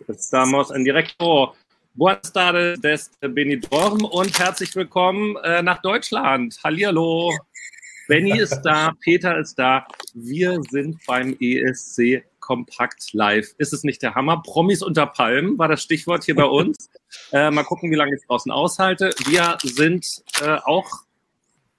Estamos en directo. Buenas tardes desde Benidorm und herzlich willkommen äh, nach Deutschland. Hallihallo. Benny ist da, Peter ist da. Wir sind beim ESC Kompakt Live. Ist es nicht der Hammer? Promis unter Palmen war das Stichwort hier bei uns. Äh, mal gucken, wie lange ich draußen aushalte. Wir sind äh, auch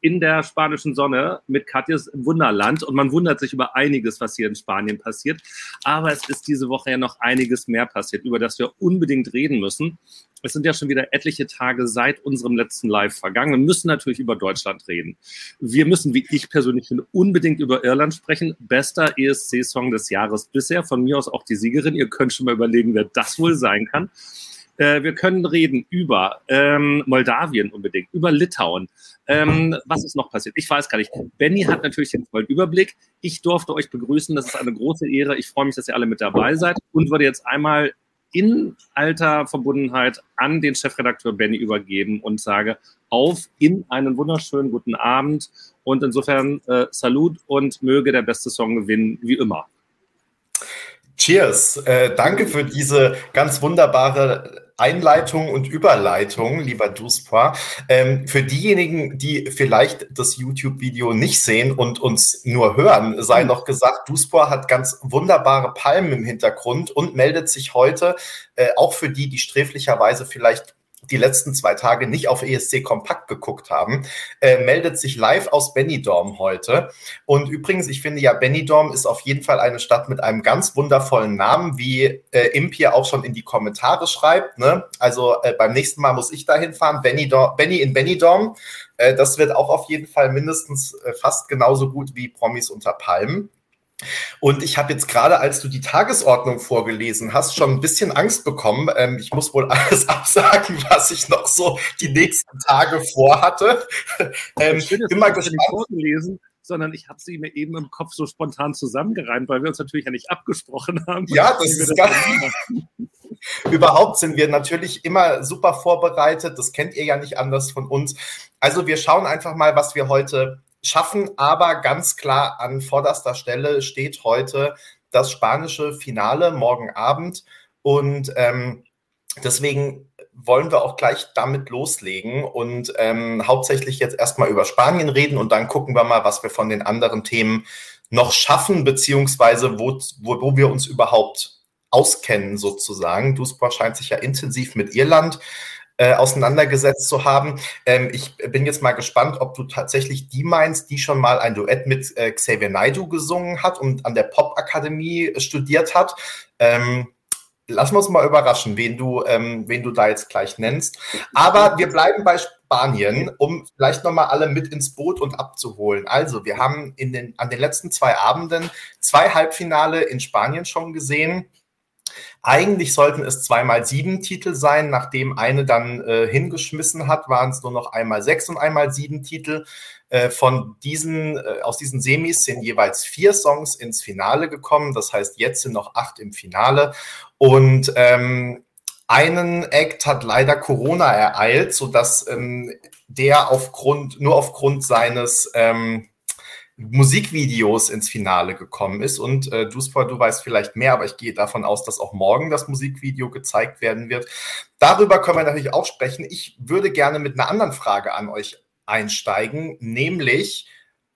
in der spanischen Sonne mit Katjes Wunderland und man wundert sich über einiges, was hier in Spanien passiert. Aber es ist diese Woche ja noch einiges mehr passiert, über das wir unbedingt reden müssen. Es sind ja schon wieder etliche Tage seit unserem letzten Live vergangen. Wir müssen natürlich über Deutschland reden. Wir müssen, wie ich persönlich finde, unbedingt über Irland sprechen. Bester ESC-Song des Jahres bisher. Von mir aus auch die Siegerin. Ihr könnt schon mal überlegen, wer das wohl sein kann. Äh, wir können reden über ähm, Moldawien unbedingt, über Litauen. Ähm, was ist noch passiert? Ich weiß gar nicht. Benny hat natürlich den vollen Überblick. Ich durfte euch begrüßen. Das ist eine große Ehre. Ich freue mich, dass ihr alle mit dabei seid und würde jetzt einmal in alter Verbundenheit an den Chefredakteur Benny übergeben und sage auf in einen wunderschönen guten Abend und insofern äh, Salut und möge der beste Song gewinnen, wie immer. Cheers. Äh, danke für diese ganz wunderbare Einleitung und Überleitung, lieber Duspa. Ähm, für diejenigen, die vielleicht das YouTube-Video nicht sehen und uns nur hören, sei hm. noch gesagt, Duspa hat ganz wunderbare Palmen im Hintergrund und meldet sich heute, äh, auch für die, die sträflicherweise vielleicht die letzten zwei Tage nicht auf ESC Kompakt geguckt haben, äh, meldet sich live aus Benidorm heute. Und übrigens, ich finde ja, Benidorm ist auf jeden Fall eine Stadt mit einem ganz wundervollen Namen, wie äh, Imp hier auch schon in die Kommentare schreibt. Ne? Also äh, beim nächsten Mal muss ich dahin fahren. Benidorm, Benny in Benidorm. Äh, das wird auch auf jeden Fall mindestens äh, fast genauso gut wie Promis unter Palmen. Und ich habe jetzt gerade, als du die Tagesordnung vorgelesen hast, schon ein bisschen Angst bekommen. Ähm, ich muss wohl alles absagen, was ich noch so die nächsten Tage vorhatte. Ähm, ich bin mal gespannt. Vorgelesen, sondern ich habe sie mir eben im Kopf so spontan zusammengereimt, weil wir uns natürlich ja nicht abgesprochen haben. Ja, das ist das Überhaupt sind wir natürlich immer super vorbereitet. Das kennt ihr ja nicht anders von uns. Also wir schauen einfach mal, was wir heute schaffen, aber ganz klar an vorderster Stelle steht heute das spanische Finale morgen Abend und ähm, deswegen wollen wir auch gleich damit loslegen und ähm, hauptsächlich jetzt erstmal über Spanien reden und dann gucken wir mal, was wir von den anderen Themen noch schaffen, beziehungsweise wo, wo, wo wir uns überhaupt auskennen sozusagen. Duspor scheint sich ja intensiv mit Irland äh, auseinandergesetzt zu haben. Ähm, ich bin jetzt mal gespannt, ob du tatsächlich die meinst, die schon mal ein Duett mit äh, Xavier Naidu gesungen hat und an der Popakademie studiert hat. Ähm, lassen uns mal überraschen, wen du, ähm, wen du da jetzt gleich nennst. Aber wir bleiben bei Spanien, um vielleicht nochmal alle mit ins Boot und abzuholen. Also, wir haben in den, an den letzten zwei Abenden zwei Halbfinale in Spanien schon gesehen. Eigentlich sollten es zweimal sieben Titel sein. Nachdem eine dann äh, hingeschmissen hat, waren es nur noch einmal sechs und einmal sieben Titel. Äh, von diesen, äh, aus diesen Semis sind jeweils vier Songs ins Finale gekommen. Das heißt, jetzt sind noch acht im Finale. Und ähm, einen Act hat leider Corona ereilt, sodass ähm, der aufgrund, nur aufgrund seines ähm, Musikvideos ins Finale gekommen ist. Und äh, Duspor, du weißt vielleicht mehr, aber ich gehe davon aus, dass auch morgen das Musikvideo gezeigt werden wird. Darüber können wir natürlich auch sprechen. Ich würde gerne mit einer anderen Frage an euch einsteigen, nämlich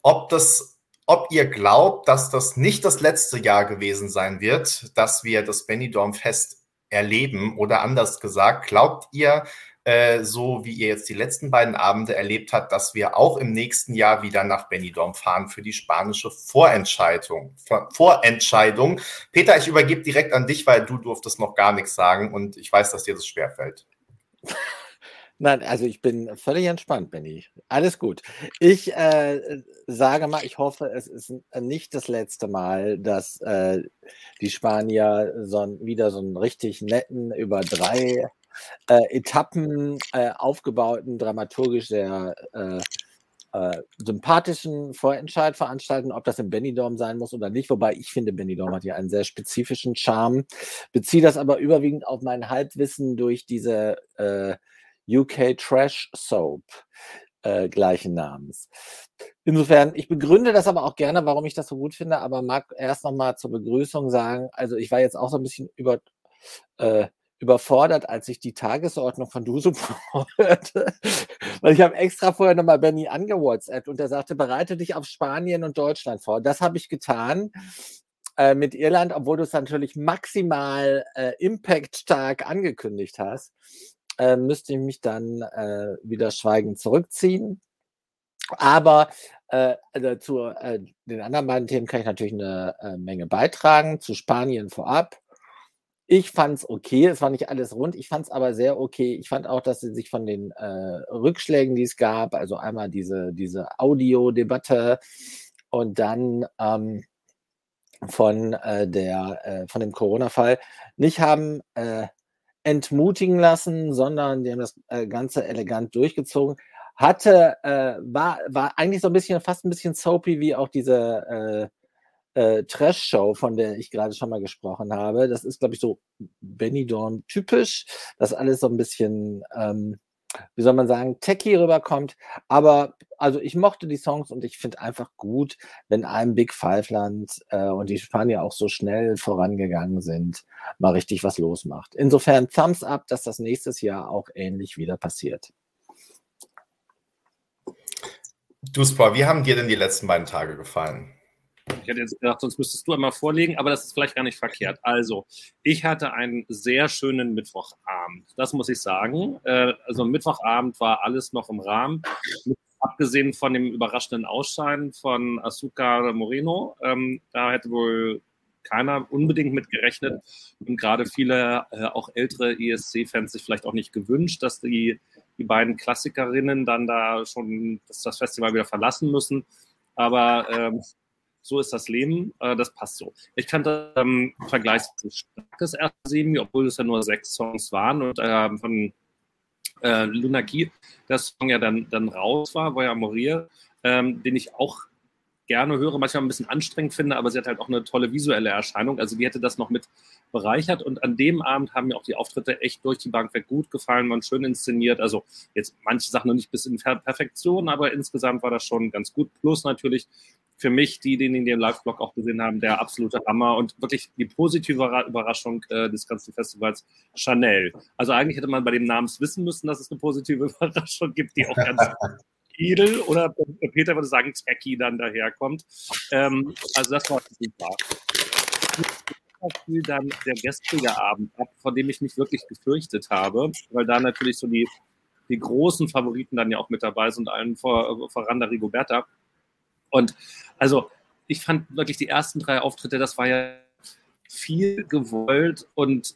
ob das ob ihr glaubt, dass das nicht das letzte Jahr gewesen sein wird, dass wir das Benidorm Fest erleben oder anders gesagt, glaubt ihr, äh, so wie ihr jetzt die letzten beiden Abende erlebt habt, dass wir auch im nächsten Jahr wieder nach Benidorm fahren für die spanische Vorentscheidung. Vorentscheidung. Peter, ich übergebe direkt an dich, weil du durftest noch gar nichts sagen und ich weiß, dass dir das schwerfällt. Nein, also ich bin völlig entspannt, Benny. Alles gut. Ich äh, sage mal, ich hoffe, es ist nicht das letzte Mal, dass äh, die Spanier so wieder so einen richtig netten über drei äh, Etappen äh, aufgebauten, dramaturgisch sehr äh, äh, sympathischen Vorentscheid veranstalten, ob das in Benidorm sein muss oder nicht. Wobei ich finde, Benidorm hat ja einen sehr spezifischen Charme. Beziehe das aber überwiegend auf mein Halbwissen durch diese äh, UK Trash Soap äh, gleichen Namens. Insofern, ich begründe das aber auch gerne, warum ich das so gut finde, aber mag erst nochmal zur Begrüßung sagen, also ich war jetzt auch so ein bisschen über, äh, überfordert, als ich die Tagesordnung von Dusupro hörte. Weil ich habe extra vorher nochmal Benny angewhatsappt und er sagte, bereite dich auf Spanien und Deutschland vor. Das habe ich getan äh, mit Irland, obwohl du es natürlich maximal äh, impact-stark angekündigt hast, äh, müsste ich mich dann äh, wieder schweigend zurückziehen. Aber äh, zu äh, den anderen beiden Themen kann ich natürlich eine äh, Menge beitragen. Zu Spanien vorab ich fand es okay, es war nicht alles rund, ich fand es aber sehr okay. Ich fand auch, dass sie sich von den äh, Rückschlägen, die es gab, also einmal diese, diese Audiodebatte und dann ähm, von, äh, der, äh, von dem Corona-Fall, nicht haben äh, entmutigen lassen, sondern die haben das äh, Ganze elegant durchgezogen. Hatte, äh, war, war eigentlich so ein bisschen, fast ein bisschen soapy wie auch diese äh, Trash-Show, von der ich gerade schon mal gesprochen habe. Das ist, glaube ich, so Benny Dorn typisch, dass alles so ein bisschen, ähm, wie soll man sagen, techy rüberkommt. Aber also ich mochte die Songs und ich finde einfach gut, wenn einem Big Five Land äh, und die Spanier auch so schnell vorangegangen sind, mal richtig was losmacht. Insofern Thumbs up, dass das nächstes Jahr auch ähnlich wieder passiert. Du, Spor, wie haben dir denn die letzten beiden Tage gefallen? Ich hätte jetzt gedacht, sonst müsstest du einmal vorlegen, aber das ist vielleicht gar nicht verkehrt. Also, ich hatte einen sehr schönen Mittwochabend. Das muss ich sagen. Äh, also, Mittwochabend war alles noch im Rahmen. Abgesehen von dem überraschenden Ausscheiden von Asuka Moreno. Ähm, da hätte wohl keiner unbedingt mit gerechnet. Und gerade viele, äh, auch ältere ESC-Fans, sich vielleicht auch nicht gewünscht, dass die, die beiden Klassikerinnen dann da schon das Festival wieder verlassen müssen. Aber ähm, so ist das Leben, äh, das passt so. Ich kannte ähm, vergleichsweise starkes erste Semi, obwohl es ja nur sechs Songs waren und äh, von äh, Luna Key der Song ja dann, dann raus war, Voya Morir, ähm, den ich auch gerne höre, manchmal ein bisschen anstrengend finde, aber sie hat halt auch eine tolle visuelle Erscheinung. Also die hätte das noch mit bereichert und an dem Abend haben mir auch die Auftritte echt durch die Bank weg gut gefallen, waren schön inszeniert. Also jetzt manche Sachen noch nicht bis in Perfektion, aber insgesamt war das schon ganz gut. Plus natürlich für mich, die, die den Live-Blog auch gesehen haben, der absolute Hammer und wirklich die positive Überraschung äh, des ganzen Festivals, Chanel. Also eigentlich hätte man bei dem Namen wissen müssen, dass es eine positive Überraschung gibt, die auch ganz edel oder Peter würde sagen, tacky dann daherkommt. Ähm, also das war super. Spiel dann der gestrige Abend ab, von dem ich mich wirklich gefürchtet habe, weil da natürlich so die, die großen Favoriten dann ja auch mit dabei sind, allen vor, voran der Rigoberta. Und also ich fand wirklich die ersten drei Auftritte, das war ja viel gewollt und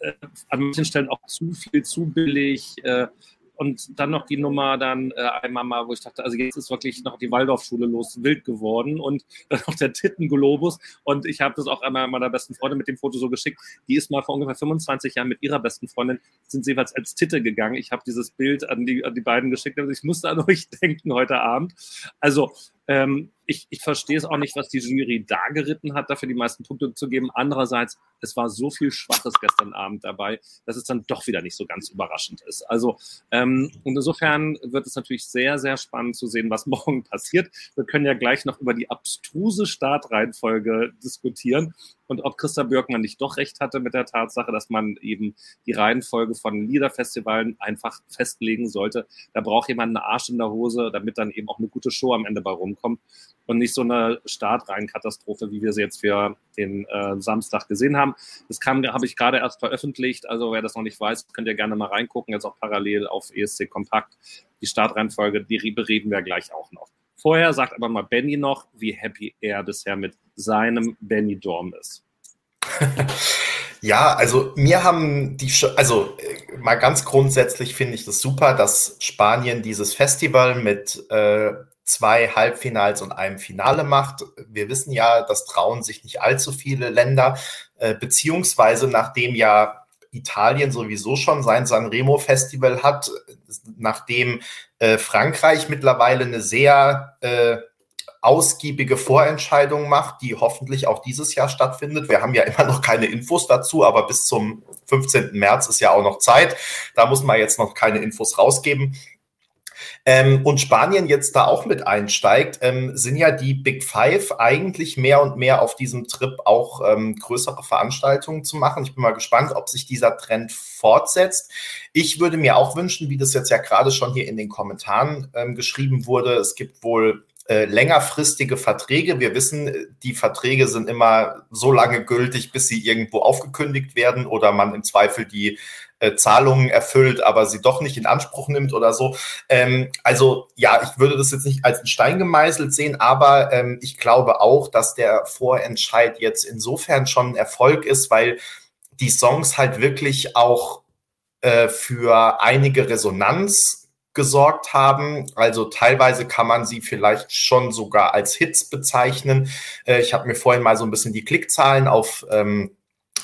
äh, an manchen Stellen auch zu viel, zu billig. Äh, und dann noch die Nummer dann äh, einmal mal, wo ich dachte, also jetzt ist wirklich noch die Waldorfschule los, wild geworden und dann noch der Tittenglobus und ich habe das auch einmal meiner besten Freundin mit dem Foto so geschickt, die ist mal vor ungefähr 25 Jahren mit ihrer besten Freundin, sind sie jeweils als Titte gegangen. Ich habe dieses Bild an die, an die beiden geschickt und ich musste an euch denken heute Abend. Also ähm, ich, ich verstehe es auch nicht, was die Jury da geritten hat, dafür die meisten Punkte zu geben. Andererseits, es war so viel Schwaches gestern Abend dabei, dass es dann doch wieder nicht so ganz überraschend ist. Also, ähm, und insofern wird es natürlich sehr, sehr spannend zu sehen, was morgen passiert. Wir können ja gleich noch über die abstruse Startreihenfolge diskutieren und ob Christa Björkmann nicht doch recht hatte mit der Tatsache, dass man eben die Reihenfolge von Liederfestivalen einfach festlegen sollte. Da braucht jemand eine Arsch in der Hose, damit dann eben auch eine gute Show am Ende bei rumkommt und nicht so eine Startreihenkatastrophe, wie wir sie jetzt für den äh, Samstag gesehen haben. Das kam, habe ich gerade erst veröffentlicht. Also wer das noch nicht weiß, könnt ihr gerne mal reingucken. Jetzt auch parallel auf ESC Kompakt. Die Startreihenfolge, die bereden wir gleich auch noch. Vorher sagt aber mal Benny noch, wie happy er bisher mit seinem Benny Dorm ist. Ja, also mir haben die, also äh, mal ganz grundsätzlich finde ich das super, dass Spanien dieses Festival mit äh, zwei Halbfinals und einem Finale macht. Wir wissen ja, das trauen sich nicht allzu viele Länder, äh, beziehungsweise nachdem ja Italien sowieso schon sein Sanremo Festival hat, nachdem äh, Frankreich mittlerweile eine sehr äh, ausgiebige Vorentscheidung macht, die hoffentlich auch dieses Jahr stattfindet. Wir haben ja immer noch keine Infos dazu, aber bis zum 15. März ist ja auch noch Zeit. Da muss man jetzt noch keine Infos rausgeben. Ähm, und Spanien jetzt da auch mit einsteigt, ähm, sind ja die Big Five eigentlich mehr und mehr auf diesem Trip auch ähm, größere Veranstaltungen zu machen. Ich bin mal gespannt, ob sich dieser Trend fortsetzt. Ich würde mir auch wünschen, wie das jetzt ja gerade schon hier in den Kommentaren ähm, geschrieben wurde, es gibt wohl äh, längerfristige Verträge. Wir wissen, die Verträge sind immer so lange gültig, bis sie irgendwo aufgekündigt werden oder man im Zweifel die äh, Zahlungen erfüllt, aber sie doch nicht in Anspruch nimmt oder so. Ähm, also ja, ich würde das jetzt nicht als ein Stein gemeißelt sehen, aber ähm, ich glaube auch, dass der Vorentscheid jetzt insofern schon ein Erfolg ist, weil die Songs halt wirklich auch äh, für einige Resonanz gesorgt haben. Also teilweise kann man sie vielleicht schon sogar als Hits bezeichnen. Äh, ich habe mir vorhin mal so ein bisschen die Klickzahlen auf ähm,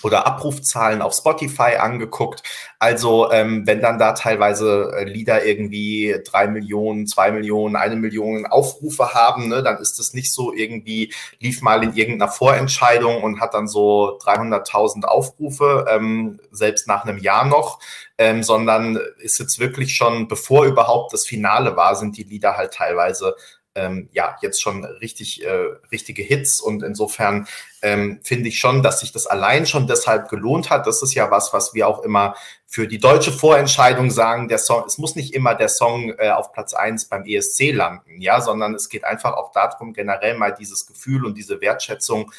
oder Abrufzahlen auf Spotify angeguckt. Also ähm, wenn dann da teilweise äh, Lieder irgendwie drei Millionen, zwei Millionen, eine Million Aufrufe haben, ne, dann ist das nicht so irgendwie, lief mal in irgendeiner Vorentscheidung und hat dann so 300.000 Aufrufe, ähm, selbst nach einem Jahr noch, ähm, sondern ist jetzt wirklich schon, bevor überhaupt das Finale war, sind die Lieder halt teilweise ähm, ja jetzt schon richtig äh, richtige Hits und insofern ähm, finde ich schon, dass sich das allein schon deshalb gelohnt hat. Das ist ja was, was wir auch immer für die deutsche Vorentscheidung sagen. Der Song, es muss nicht immer der Song äh, auf Platz eins beim ESC landen, ja, sondern es geht einfach auch darum, generell mal dieses Gefühl und diese Wertschätzung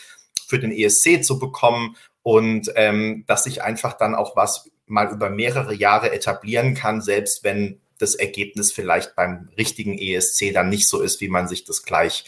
für den ESC zu bekommen und ähm, dass sich einfach dann auch was mal über mehrere Jahre etablieren kann, selbst wenn das Ergebnis vielleicht beim richtigen ESC dann nicht so ist, wie man sich das gleich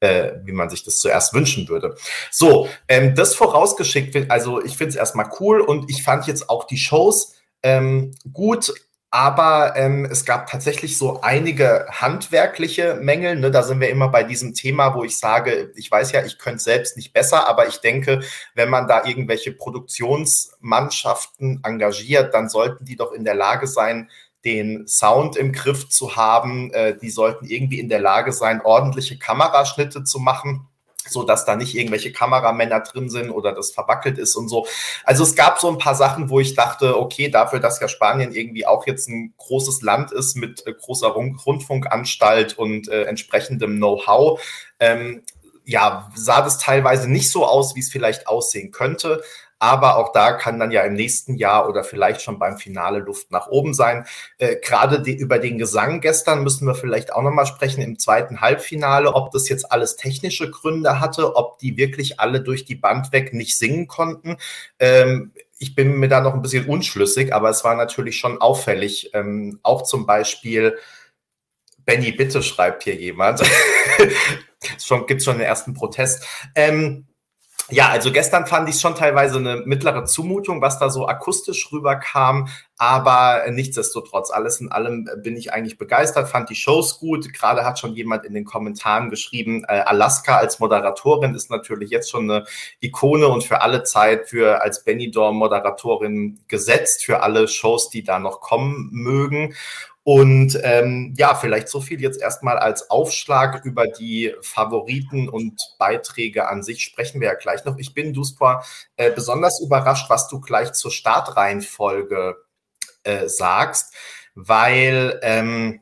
äh, wie man sich das zuerst wünschen würde. So, ähm, das vorausgeschickt, also ich finde es erstmal cool und ich fand jetzt auch die Shows ähm, gut, aber ähm, es gab tatsächlich so einige handwerkliche Mängel. Ne? Da sind wir immer bei diesem Thema, wo ich sage, ich weiß ja, ich könnte selbst nicht besser, aber ich denke, wenn man da irgendwelche Produktionsmannschaften engagiert, dann sollten die doch in der Lage sein, den Sound im Griff zu haben. Äh, die sollten irgendwie in der Lage sein, ordentliche Kameraschnitte zu machen so dass da nicht irgendwelche Kameramänner drin sind oder das verwackelt ist und so. Also es gab so ein paar Sachen, wo ich dachte, okay, dafür, dass ja Spanien irgendwie auch jetzt ein großes Land ist mit äh, großer Rundfunkanstalt und äh, entsprechendem Know-how, ähm, ja, sah das teilweise nicht so aus, wie es vielleicht aussehen könnte. Aber auch da kann dann ja im nächsten Jahr oder vielleicht schon beim Finale Luft nach oben sein. Äh, Gerade über den Gesang gestern müssen wir vielleicht auch nochmal sprechen im zweiten Halbfinale, ob das jetzt alles technische Gründe hatte, ob die wirklich alle durch die Band weg nicht singen konnten. Ähm, ich bin mir da noch ein bisschen unschlüssig, aber es war natürlich schon auffällig. Ähm, auch zum Beispiel, Benny, bitte schreibt hier jemand. schon gibt schon den ersten Protest. Ähm, ja, also gestern fand ich schon teilweise eine mittlere Zumutung, was da so akustisch rüberkam, aber nichtsdestotrotz, alles in allem bin ich eigentlich begeistert, fand die Shows gut. Gerade hat schon jemand in den Kommentaren geschrieben, äh, Alaska als Moderatorin ist natürlich jetzt schon eine Ikone und für alle Zeit für als Benidorm Moderatorin gesetzt für alle Shows, die da noch kommen mögen. Und ähm, ja, vielleicht so viel jetzt erstmal als Aufschlag über die Favoriten und Beiträge an sich sprechen wir ja gleich noch. Ich bin, Duspor, äh, besonders überrascht, was du gleich zur Startreihenfolge äh, sagst, weil ähm,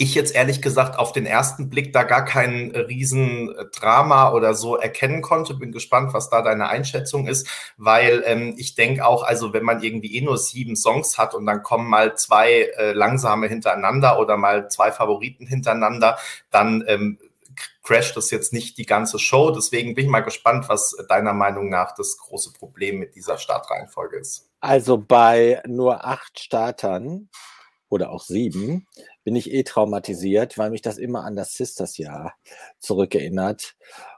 ich jetzt ehrlich gesagt auf den ersten Blick da gar kein Riesendrama oder so erkennen konnte. Bin gespannt, was da deine Einschätzung ist, weil ähm, ich denke auch, also wenn man irgendwie eh nur sieben Songs hat und dann kommen mal zwei äh, langsame hintereinander oder mal zwei Favoriten hintereinander, dann ähm, crasht das jetzt nicht die ganze Show. Deswegen bin ich mal gespannt, was deiner Meinung nach das große Problem mit dieser Startreihenfolge ist. Also bei nur acht Startern oder auch sieben, bin ich eh traumatisiert, weil mich das immer an das Sisters-Jahr zurückerinnert,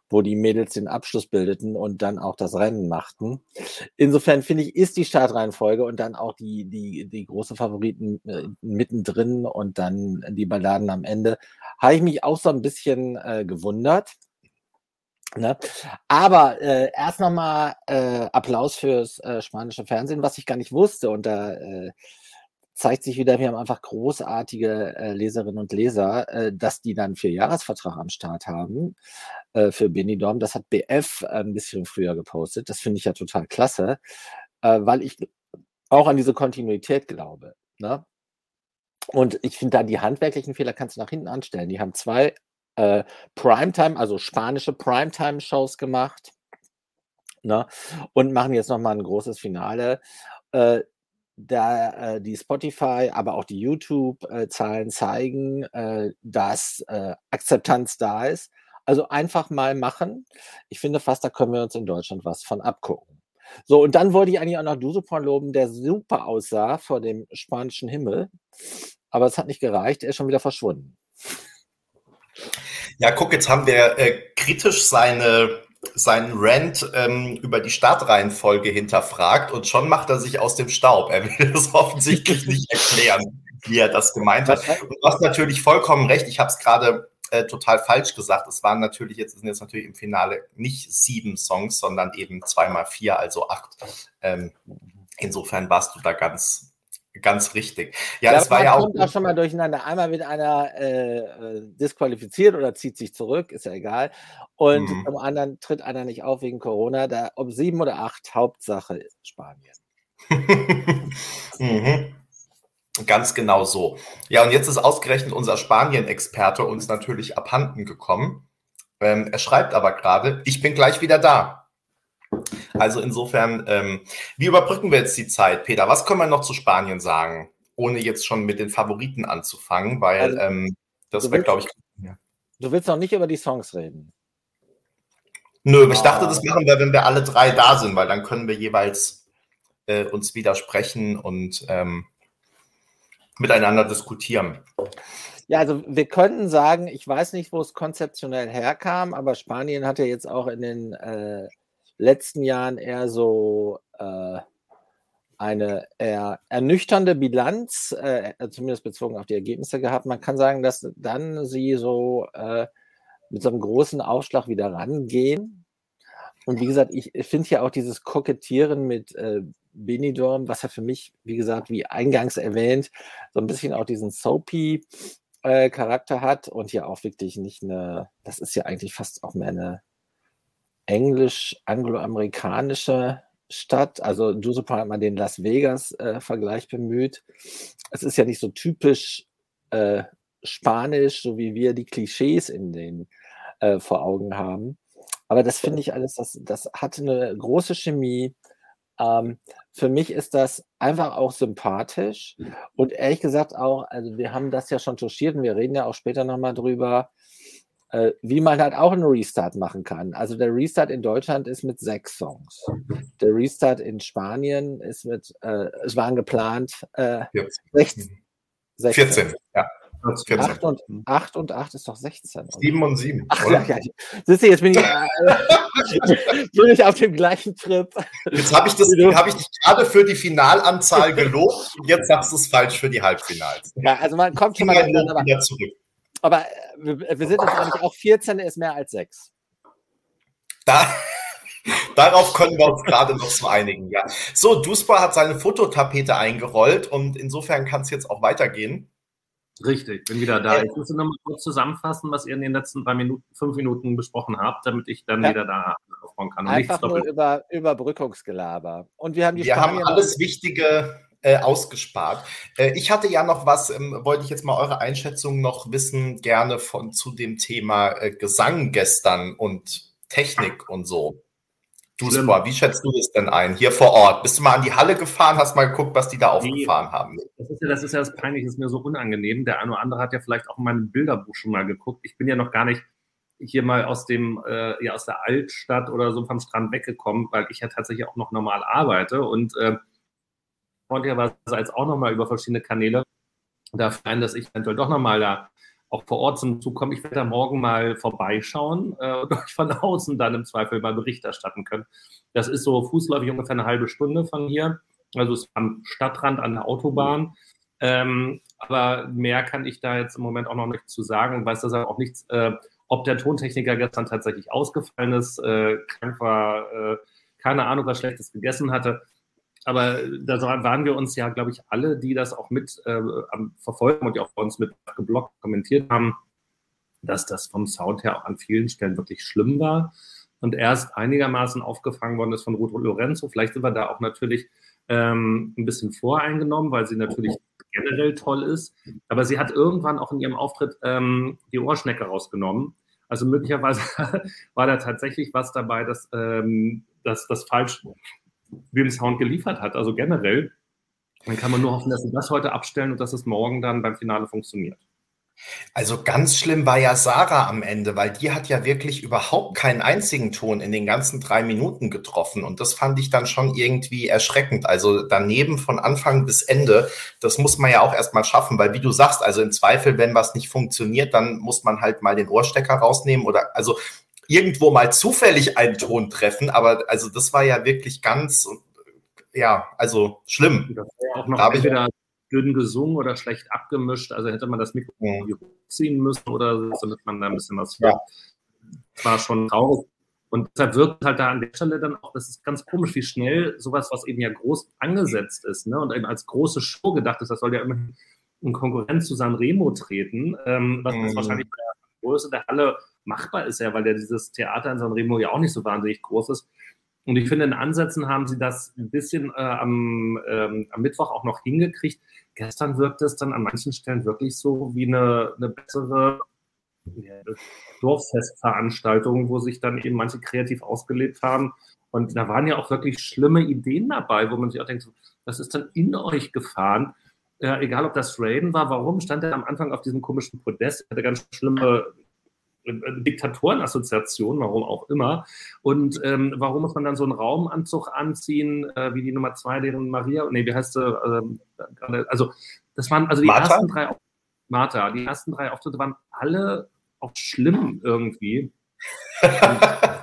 wo die Mädels den Abschluss bildeten und dann auch das Rennen machten. Insofern finde ich, ist die Startreihenfolge und dann auch die, die, die große Favoriten äh, mittendrin und dann die Balladen am Ende, habe ich mich auch so ein bisschen äh, gewundert. Ne? Aber äh, erst nochmal äh, Applaus fürs äh, spanische Fernsehen, was ich gar nicht wusste. Und da äh, zeigt sich wieder, wir haben einfach großartige äh, Leserinnen und Leser, äh, dass die dann vier Jahresvertrag am Start haben äh, für Benidorm. Das hat BF ein bisschen früher gepostet. Das finde ich ja total klasse, äh, weil ich auch an diese Kontinuität glaube. Ne? Und ich finde da die handwerklichen Fehler kannst du nach hinten anstellen. Die haben zwei äh, Primetime, also spanische Primetime-Shows gemacht ne? und machen jetzt nochmal ein großes Finale. Da äh, die Spotify, aber auch die YouTube-Zahlen äh, zeigen, äh, dass äh, Akzeptanz da ist. Also einfach mal machen. Ich finde fast, da können wir uns in Deutschland was von abgucken. So, und dann wollte ich eigentlich auch noch Dusupon loben, der super aussah vor dem spanischen Himmel. Aber es hat nicht gereicht, er ist schon wieder verschwunden. Ja, guck, jetzt haben wir äh, kritisch seine, seinen Rant ähm, über die Startreihenfolge hinterfragt und schon macht er sich aus dem Staub. Er will das offensichtlich nicht erklären, wie er das gemeint hat. Und du hast natürlich vollkommen recht. Ich habe es gerade äh, total falsch gesagt. Es waren natürlich, jetzt sind jetzt natürlich im Finale nicht sieben Songs, sondern eben zweimal vier, also acht. Ähm, insofern warst du da ganz, Ganz richtig. Ja, das war ja auch. auch schon mal durcheinander. Einmal wird einer äh, äh, disqualifiziert oder zieht sich zurück, ist ja egal. Und mhm. zum anderen tritt einer nicht auf wegen Corona. Da ob sieben oder acht, Hauptsache Spanien. mhm. Ganz genau so. Ja, und jetzt ist ausgerechnet unser Spanien-Experte uns natürlich abhanden gekommen. Ähm, er schreibt aber gerade, ich bin gleich wieder da. Also insofern, ähm, wie überbrücken wir jetzt die Zeit, Peter? Was können wir noch zu Spanien sagen, ohne jetzt schon mit den Favoriten anzufangen, weil also, ähm, das wäre, glaube ich. Ja. Du willst noch nicht über die Songs reden. Nö, oh. ich dachte, das machen wir, wenn wir alle drei da sind, weil dann können wir jeweils äh, uns widersprechen und ähm, miteinander diskutieren. Ja, also wir könnten sagen, ich weiß nicht, wo es konzeptionell herkam, aber Spanien hat ja jetzt auch in den äh, letzten Jahren eher so äh, eine eher ernüchternde Bilanz, äh, zumindest bezogen auf die Ergebnisse gehabt. Man kann sagen, dass dann sie so äh, mit so einem großen Aufschlag wieder rangehen. Und wie gesagt, ich finde ja auch dieses Kokettieren mit äh, Benidorm, was ja für mich, wie gesagt, wie eingangs erwähnt, so ein bisschen auch diesen Soapy äh, Charakter hat und ja auch wirklich nicht eine, das ist ja eigentlich fast auch mehr eine englisch-angloamerikanische Stadt. Also Giuseppe hat mal den Las Vegas-Vergleich äh, bemüht. Es ist ja nicht so typisch äh, spanisch, so wie wir die Klischees in den äh, vor Augen haben. Aber das finde ich alles, das, das hat eine große Chemie. Ähm, für mich ist das einfach auch sympathisch und ehrlich gesagt auch, also wir haben das ja schon touchiert und wir reden ja auch später nochmal drüber äh, wie man halt auch einen Restart machen kann. Also der Restart in Deutschland ist mit sechs Songs. Der Restart in Spanien ist mit, äh, es waren geplant äh, 16, 16. 14, ja. 14. 8 und, 8 und 8 ist doch 16. Oder? 7 und 7. Ach, oder? Ja, ja. Siehst du, jetzt bin ich, äh, bin ich auf dem gleichen Trip. Jetzt habe ich, hab ich dich gerade für die Finalanzahl gelobt und jetzt sagst du es falsch für die Halbfinals. Ja, also man kommt schon mal wieder zurück. Aber äh, wir, wir sind jetzt eigentlich auch 14 ist mehr als 6. Da, darauf können wir uns gerade noch so einigen, ja. So, Duspa hat seine Fototapete eingerollt und insofern kann es jetzt auch weitergehen. Richtig, bin wieder da. Ich muss nur mal kurz zusammenfassen, was ihr in den letzten drei Minuten, fünf Minuten besprochen habt, damit ich dann ja. wieder da aufbauen kann. Einfach nur über Überbrückungsgelaber. Und wir haben die Wir haben alles Wichtige äh, ausgespart. Äh, ich hatte ja noch was, ähm, wollte ich jetzt mal eure Einschätzung noch wissen, gerne von zu dem Thema äh, Gesang gestern und Technik und so. Du, Spor, wie schätzt du das denn ein, hier vor Ort? Bist du mal an die Halle gefahren, hast mal geguckt, was die da aufgefahren nee, haben? Das ist, ja, das ist ja das Peinliche, das ist mir so unangenehm. Der eine oder andere hat ja vielleicht auch in meinem Bilderbuch schon mal geguckt. Ich bin ja noch gar nicht hier mal aus dem, äh, ja, aus der Altstadt oder so vom Strand weggekommen, weil ich ja tatsächlich auch noch normal arbeite und äh, freundlicherweise auch nochmal über verschiedene Kanäle dafür ein, dass ich eventuell doch nochmal da auch vor Ort zum Zug komme. Ich werde da morgen mal vorbeischauen äh, und euch von außen dann im Zweifel mal Bericht erstatten können. Das ist so fußläufig ungefähr eine halbe Stunde von hier. Also ist am Stadtrand an der Autobahn. Ähm, aber mehr kann ich da jetzt im Moment auch noch nicht zu sagen und weiß deshalb auch nichts, äh, ob der Tontechniker gestern tatsächlich ausgefallen ist, äh, krank war, äh, keine Ahnung, was Schlechtes gegessen hatte aber da waren wir uns ja, glaube ich, alle, die das auch mit äh, verfolgen und die auch bei uns mit geblockt kommentiert haben, dass das vom Sound her auch an vielen Stellen wirklich schlimm war und erst einigermaßen aufgefangen worden ist von Ruth Lorenzo. Vielleicht sind wir da auch natürlich ähm, ein bisschen voreingenommen, weil sie natürlich generell toll ist. Aber sie hat irgendwann auch in ihrem Auftritt ähm, die Ohrschnecke rausgenommen. Also möglicherweise war da tatsächlich was dabei, dass, ähm, das falsch wie den Sound geliefert hat. Also generell. Dann kann man nur hoffen, dass sie das heute abstellen und dass es morgen dann beim Finale funktioniert. Also ganz schlimm war ja Sarah am Ende, weil die hat ja wirklich überhaupt keinen einzigen Ton in den ganzen drei Minuten getroffen. Und das fand ich dann schon irgendwie erschreckend. Also daneben von Anfang bis Ende, das muss man ja auch erstmal schaffen, weil wie du sagst, also im Zweifel, wenn was nicht funktioniert, dann muss man halt mal den Ohrstecker rausnehmen oder also irgendwo mal zufällig einen Ton treffen. Aber also das war ja wirklich ganz, ja, also schlimm. Das war auch noch da entweder dünn gesungen oder schlecht abgemischt. Also hätte man das Mikro ja. hochziehen müssen oder so, damit man da ein bisschen was hört. Ja. War schon traurig. Und deshalb wirkt halt da an der Stelle dann auch, das ist ganz komisch, wie schnell sowas, was eben ja groß angesetzt ist ne, und eben als große Show gedacht ist, das soll ja immer in Konkurrenz zu Sanremo treten, ähm, was mhm. wahrscheinlich bei der Größe der Halle machbar ist, ja, weil ja dieses Theater in Sanremo ja auch nicht so wahnsinnig groß ist. Und ich finde, in Ansätzen haben sie das ein bisschen äh, am, ähm, am Mittwoch auch noch hingekriegt. Gestern wirkt es dann an manchen Stellen wirklich so wie eine, eine bessere ja, Dorffestveranstaltung, wo sich dann eben manche kreativ ausgelebt haben. Und da waren ja auch wirklich schlimme Ideen dabei, wo man sich auch denkt, was ist dann in euch gefahren? Äh, egal, ob das Raiden war, warum stand er am Anfang auf diesem komischen Podest? Er hatte ganz schlimme Diktatorenassoziation, warum auch immer. Und ähm, warum muss man dann so einen Raumanzug anziehen, äh, wie die Nummer zwei, deren Maria, nee, wie heißt sie? Äh, also, das waren, also die Martha? ersten drei, Martha, die ersten drei Auftritte waren alle auch schlimm irgendwie.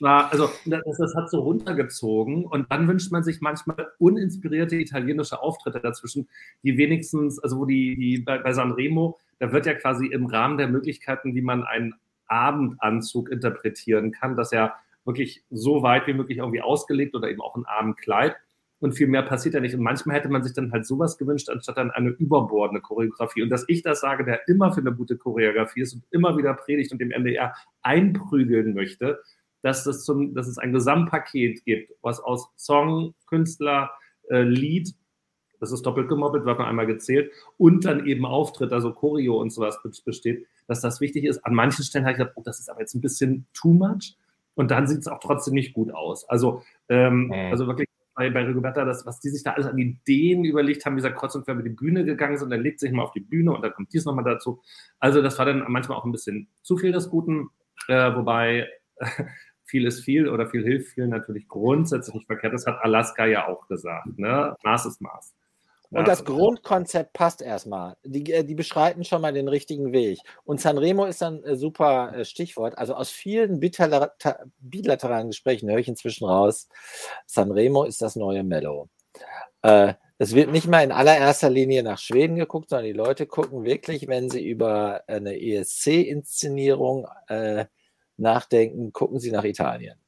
war, also das, das, hat so runtergezogen und dann wünscht man sich manchmal uninspirierte italienische Auftritte dazwischen, die wenigstens, also wo die, die bei, bei Sanremo, da wird ja quasi im Rahmen der Möglichkeiten, wie man einen Abendanzug interpretieren kann, dass er wirklich so weit wie möglich irgendwie ausgelegt oder eben auch ein Abendkleid und viel mehr passiert ja nicht. Und manchmal hätte man sich dann halt sowas gewünscht, anstatt dann eine überbordene Choreografie. Und dass ich das sage, der immer für eine gute Choreografie ist und immer wieder predigt und dem NDR einprügeln möchte, dass, das zum, dass es ein Gesamtpaket gibt, was aus Song, Künstler, äh, Lied, das ist doppelt gemoppelt, wird man einmal gezählt, und dann eben Auftritt, also Choreo und sowas besteht, dass das wichtig ist. An manchen Stellen habe ich gedacht, oh, das ist aber jetzt ein bisschen too much. Und dann sieht es auch trotzdem nicht gut aus. Also, ähm, mhm. also wirklich bei, bei Rigoberta, das, was die sich da alles an Ideen überlegt haben, wie gesagt, kreuz und quer über die Bühne gegangen sind, dann legt sich mal auf die Bühne und dann kommt dies nochmal dazu. Also das war dann manchmal auch ein bisschen zu viel des Guten, äh, wobei viel ist viel oder viel hilft viel natürlich grundsätzlich nicht verkehrt. Das hat Alaska ja auch gesagt. Ne? Maß ist Maß. Und das Grundkonzept passt erstmal. Die, äh, die beschreiten schon mal den richtigen Weg. Und Sanremo ist ein äh, super äh, Stichwort. Also aus vielen bilateralen Gesprächen höre ich inzwischen raus, Sanremo ist das neue Mellow. Es wird nicht mal in allererster Linie nach Schweden geguckt, sondern die Leute gucken wirklich, wenn sie über eine ESC-Inszenierung äh, nachdenken, gucken Sie nach Italien.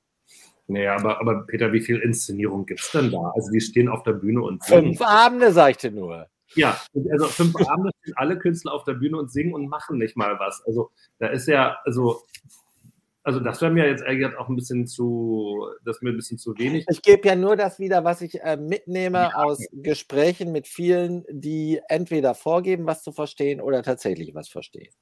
Naja, aber, aber Peter, wie viel Inszenierung gibt es denn da? Also die stehen auf der Bühne und singen. Fünf Abende, sagte nur. Ja, also fünf Abende stehen alle Künstler auf der Bühne und singen und machen nicht mal was. Also da ist ja, also also das wäre mir jetzt eigentlich auch ein bisschen zu, das mir ein bisschen zu wenig. Ich gebe ja nur das wieder, was ich äh, mitnehme ja. aus Gesprächen mit vielen, die entweder vorgeben, was zu verstehen oder tatsächlich was verstehen.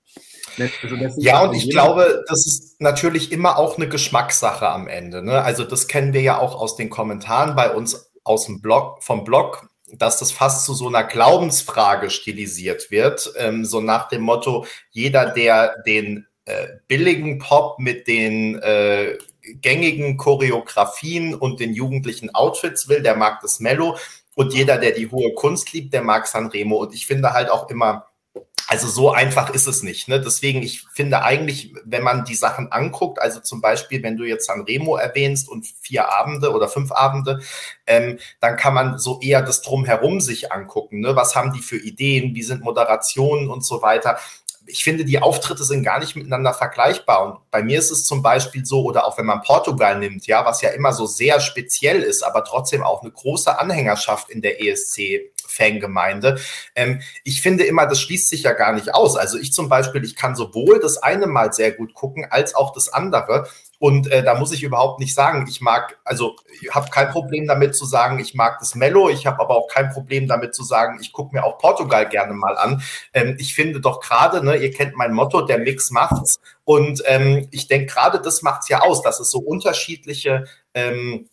Also ja, und ich glaube, das ist natürlich immer auch eine Geschmackssache am Ende. Ne? Also das kennen wir ja auch aus den Kommentaren bei uns aus dem Blog, vom Blog, dass das fast zu so einer Glaubensfrage stilisiert wird, ähm, so nach dem Motto, jeder, der den billigen Pop mit den äh, gängigen Choreografien und den jugendlichen Outfits will, der mag das Mello. Und jeder, der die hohe Kunst liebt, der mag Sanremo. Und ich finde halt auch immer, also so einfach ist es nicht. Ne? Deswegen, ich finde eigentlich, wenn man die Sachen anguckt, also zum Beispiel, wenn du jetzt Sanremo erwähnst und vier Abende oder fünf Abende, ähm, dann kann man so eher das Drumherum sich angucken. Ne? Was haben die für Ideen? Wie sind Moderationen und so weiter? Ich finde, die Auftritte sind gar nicht miteinander vergleichbar. Und bei mir ist es zum Beispiel so, oder auch wenn man Portugal nimmt, ja, was ja immer so sehr speziell ist, aber trotzdem auch eine große Anhängerschaft in der ESC Fangemeinde. Ähm, ich finde immer, das schließt sich ja gar nicht aus. Also ich zum Beispiel, ich kann sowohl das eine mal sehr gut gucken, als auch das andere. Und äh, da muss ich überhaupt nicht sagen, ich mag, also ich habe kein Problem damit zu sagen, ich mag das Mello. Ich habe aber auch kein Problem damit zu sagen, ich gucke mir auch Portugal gerne mal an. Ähm, ich finde doch gerade, ne, ihr kennt mein Motto, der Mix macht's. Und ähm, ich denke, gerade das macht's ja aus, dass es so unterschiedliche ähm,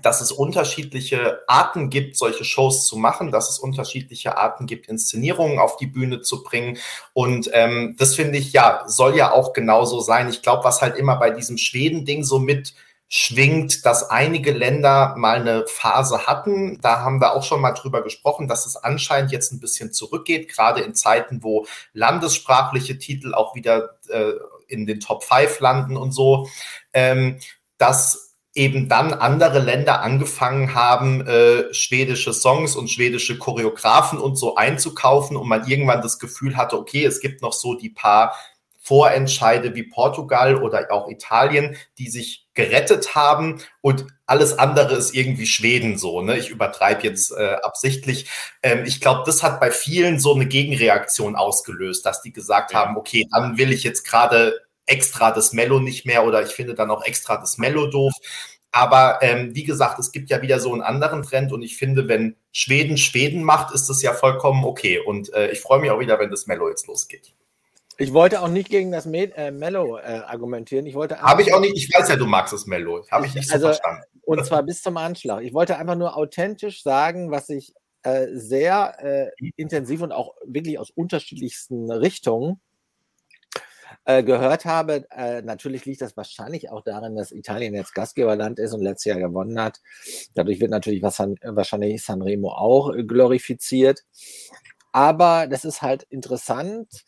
dass es unterschiedliche Arten gibt, solche Shows zu machen, dass es unterschiedliche Arten gibt, Inszenierungen auf die Bühne zu bringen. Und ähm, das finde ich, ja, soll ja auch genauso sein. Ich glaube, was halt immer bei diesem Schweden-Ding so mit schwingt, dass einige Länder mal eine Phase hatten. Da haben wir auch schon mal drüber gesprochen, dass es anscheinend jetzt ein bisschen zurückgeht, gerade in Zeiten, wo landessprachliche Titel auch wieder äh, in den Top 5 landen und so. Ähm, dass eben dann andere Länder angefangen haben, äh, schwedische Songs und schwedische Choreografen und so einzukaufen und man irgendwann das Gefühl hatte, okay, es gibt noch so die paar Vorentscheide wie Portugal oder auch Italien, die sich gerettet haben und alles andere ist irgendwie Schweden so. Ne? Ich übertreibe jetzt äh, absichtlich. Ähm, ich glaube, das hat bei vielen so eine Gegenreaktion ausgelöst, dass die gesagt ja. haben, okay, dann will ich jetzt gerade extra das Mello nicht mehr oder ich finde dann auch extra das Mello doof. Aber ähm, wie gesagt, es gibt ja wieder so einen anderen Trend und ich finde, wenn Schweden Schweden macht, ist das ja vollkommen okay. Und äh, ich freue mich auch wieder, wenn das Mello jetzt losgeht. Ich wollte auch nicht gegen das Me äh, Mello äh, argumentieren. Ich wollte. Habe ich auch nicht. Ich weiß ja, du magst das Mello. Habe ich nicht so also, verstanden. Und zwar bis zum Anschlag. Ich wollte einfach nur authentisch sagen, was ich äh, sehr äh, intensiv und auch wirklich aus unterschiedlichsten Richtungen äh, gehört habe. Äh, natürlich liegt das wahrscheinlich auch darin, dass Italien jetzt Gastgeberland ist und letztes Jahr gewonnen hat. Dadurch wird natürlich was wahrscheinlich Sanremo auch äh, glorifiziert. Aber das ist halt interessant,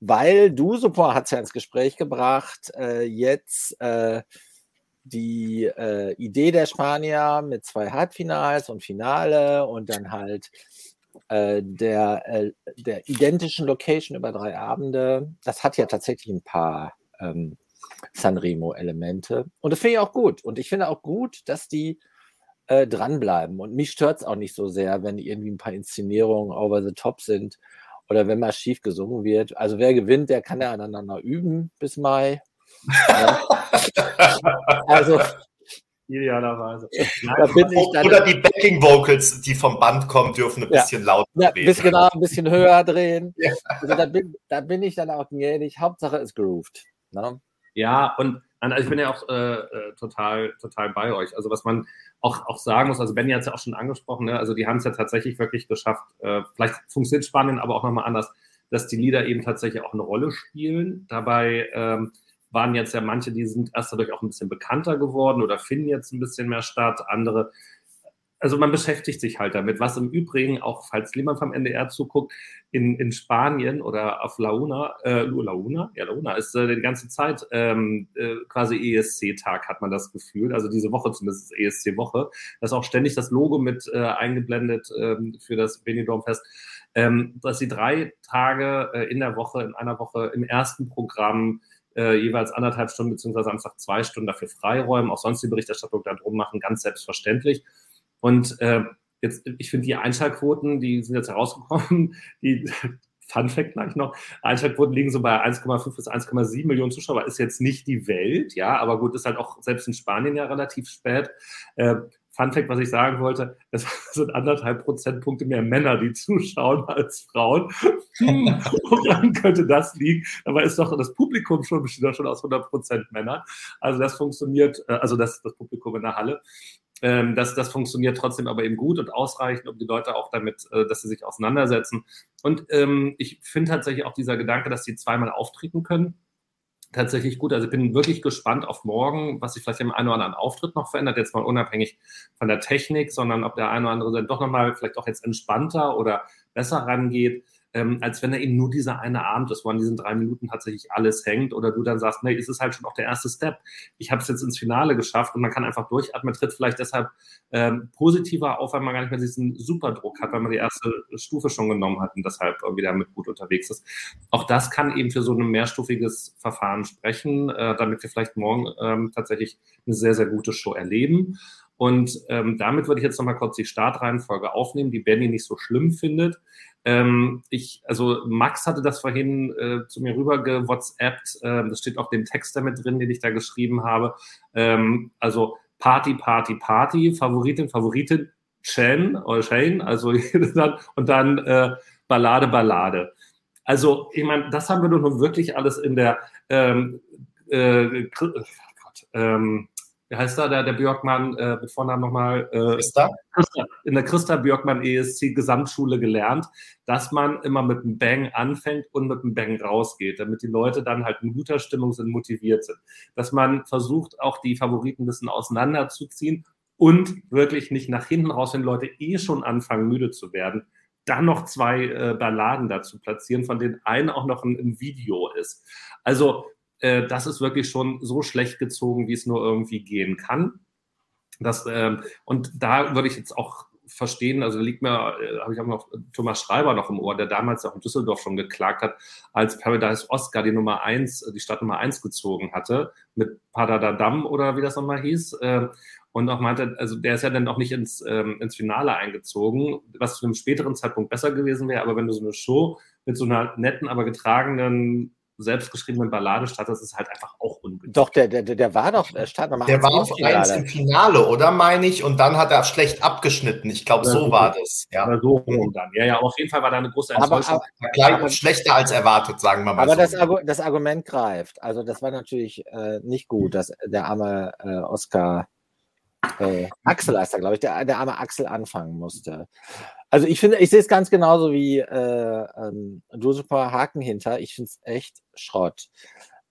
weil du, Support hat es ja ins Gespräch gebracht, äh, jetzt äh, die äh, Idee der Spanier mit zwei Halbfinals und Finale und dann halt äh, der, äh, der identischen Location über drei Abende, das hat ja tatsächlich ein paar ähm, Sanremo-Elemente. Und das finde ich auch gut. Und ich finde auch gut, dass die äh, dranbleiben. Und mich stört es auch nicht so sehr, wenn irgendwie ein paar Inszenierungen over the top sind oder wenn mal schief gesungen wird. Also wer gewinnt, der kann ja aneinander üben bis Mai. ja. Also Idealerweise. Oder, oder die Backing Vocals, die vom Band kommen, dürfen ein bisschen ja. lauter ja, bisschen, genau, ein bisschen höher drehen. Ja. Also da, bin, da bin ich dann auch gnädig. Hauptsache es grooved. Ne? Ja, und also ich bin ja auch äh, äh, total, total bei euch. Also was man auch, auch sagen muss, also Benny hat es ja auch schon angesprochen, ne? also die haben es ja tatsächlich wirklich geschafft, äh, vielleicht funktioniert spannend, aber auch nochmal anders, dass die Lieder eben tatsächlich auch eine Rolle spielen. Dabei ähm, waren jetzt ja manche, die sind erst dadurch auch ein bisschen bekannter geworden oder finden jetzt ein bisschen mehr statt. Andere, also man beschäftigt sich halt damit, was im Übrigen auch, falls jemand vom NDR zuguckt, in, in Spanien oder auf Launa, äh, Launa, ja Launa ist äh, die ganze Zeit ähm, äh, quasi ESC-Tag, hat man das Gefühl. Also diese Woche zumindest ESC-Woche. Da ist auch ständig das Logo mit äh, eingeblendet ähm, für das Benidorm-Fest. Ähm, dass sie drei Tage äh, in der Woche, in einer Woche im ersten Programm äh, jeweils anderthalb Stunden beziehungsweise Samstag zwei Stunden dafür freiräumen, auch sonst die Berichterstattung da drum machen, ganz selbstverständlich. Und äh, jetzt, ich finde die Einschaltquoten, die sind jetzt herausgekommen, die Fun Fact gleich noch, Einschaltquoten liegen so bei 1,5 bis 1,7 Millionen Zuschauer, ist jetzt nicht die Welt, ja, aber gut, ist halt auch selbst in Spanien ja relativ spät. Äh, Fun Fact, was ich sagen wollte, es sind anderthalb Prozentpunkte mehr Männer, die zuschauen als Frauen. Woran könnte das liegen? Dabei ist doch das Publikum schon besteht doch schon aus 100 Prozent Männern. Also das funktioniert, äh, also das, das Publikum in der Halle. Ähm, das, das funktioniert trotzdem aber eben gut und ausreichend, um die Leute auch damit, äh, dass sie sich auseinandersetzen. Und ähm, ich finde tatsächlich auch dieser Gedanke, dass sie zweimal auftreten können tatsächlich gut. Also ich bin wirklich gespannt auf morgen, was sich vielleicht im einen oder anderen Auftritt noch verändert, jetzt mal unabhängig von der Technik, sondern ob der eine oder andere dann doch nochmal vielleicht auch jetzt entspannter oder besser rangeht ähm, als wenn er eben nur dieser eine Abend ist, wo an diesen drei Minuten tatsächlich alles hängt oder du dann sagst, nee, es ist halt schon auch der erste Step. Ich habe es jetzt ins Finale geschafft und man kann einfach durchatmen, tritt vielleicht deshalb ähm, positiver auf, weil man gar nicht mehr diesen Superdruck hat, weil man die erste Stufe schon genommen hat und deshalb irgendwie damit gut unterwegs ist. Auch das kann eben für so ein mehrstufiges Verfahren sprechen, äh, damit wir vielleicht morgen ähm, tatsächlich eine sehr, sehr gute Show erleben. Und ähm, damit würde ich jetzt nochmal kurz die Startreihenfolge aufnehmen, die Benny nicht so schlimm findet. Ähm, ich, also Max hatte das vorhin äh, zu mir rüber gewhatsappt. Äh, das steht auch den Text damit drin, den ich da geschrieben habe. Ähm, also Party, Party, Party, Favoritin, Favoritin, Chen oder Shane, also und dann äh, Ballade, Ballade. Also, ich meine, das haben wir doch nun wirklich alles in der ähm, äh, oh Gott, ähm, wie heißt da der, der Björkmann äh, mit Vornamen nochmal? Äh, Christa? Christa? In der Christa Björkmann ESC Gesamtschule gelernt, dass man immer mit einem Bang anfängt und mit einem Bang rausgeht, damit die Leute dann halt in guter Stimmung sind, motiviert sind. Dass man versucht, auch die Favoriten ein bisschen auseinanderzuziehen und wirklich nicht nach hinten raus, wenn Leute eh schon anfangen, müde zu werden, dann noch zwei äh, Balladen dazu platzieren, von denen eine auch noch ein, ein Video ist. Also äh, das ist wirklich schon so schlecht gezogen, wie es nur irgendwie gehen kann. Das, äh, und da würde ich jetzt auch verstehen, also liegt mir, äh, habe ich auch noch Thomas Schreiber noch im Ohr, der damals auch in Düsseldorf schon geklagt hat, als Paradise Oscar die Nummer eins, die Stadt Nummer eins gezogen hatte, mit Padadadam oder wie das nochmal hieß. Äh, und auch meinte, also der ist ja dann auch nicht ins, ähm, ins Finale eingezogen, was zu einem späteren Zeitpunkt besser gewesen wäre, aber wenn du so eine Show mit so einer netten, aber getragenen selbstgeschriebenen Ballade statt, das ist halt einfach auch ungünstig. Doch, der, der, der war doch, der stand nochmal Der war auf eins im Finale, oder meine ich? Und dann hat er schlecht abgeschnitten. Ich glaube, so war das. Ja. Oder so rum dann. Ja, ja, auf jeden Fall war da eine große Enttäuschung. Aber, aber, Klar, schlechter als erwartet, sagen wir mal. Aber so. das, Argu das Argument greift. Also, das war natürlich äh, nicht gut, dass der arme äh, Oscar äh, Axel heißt er, glaube ich, der, der arme Axel anfangen musste. Also ich finde, ich sehe es ganz genauso wie äh, ähm, super Haken hinter. Ich finde es echt Schrott.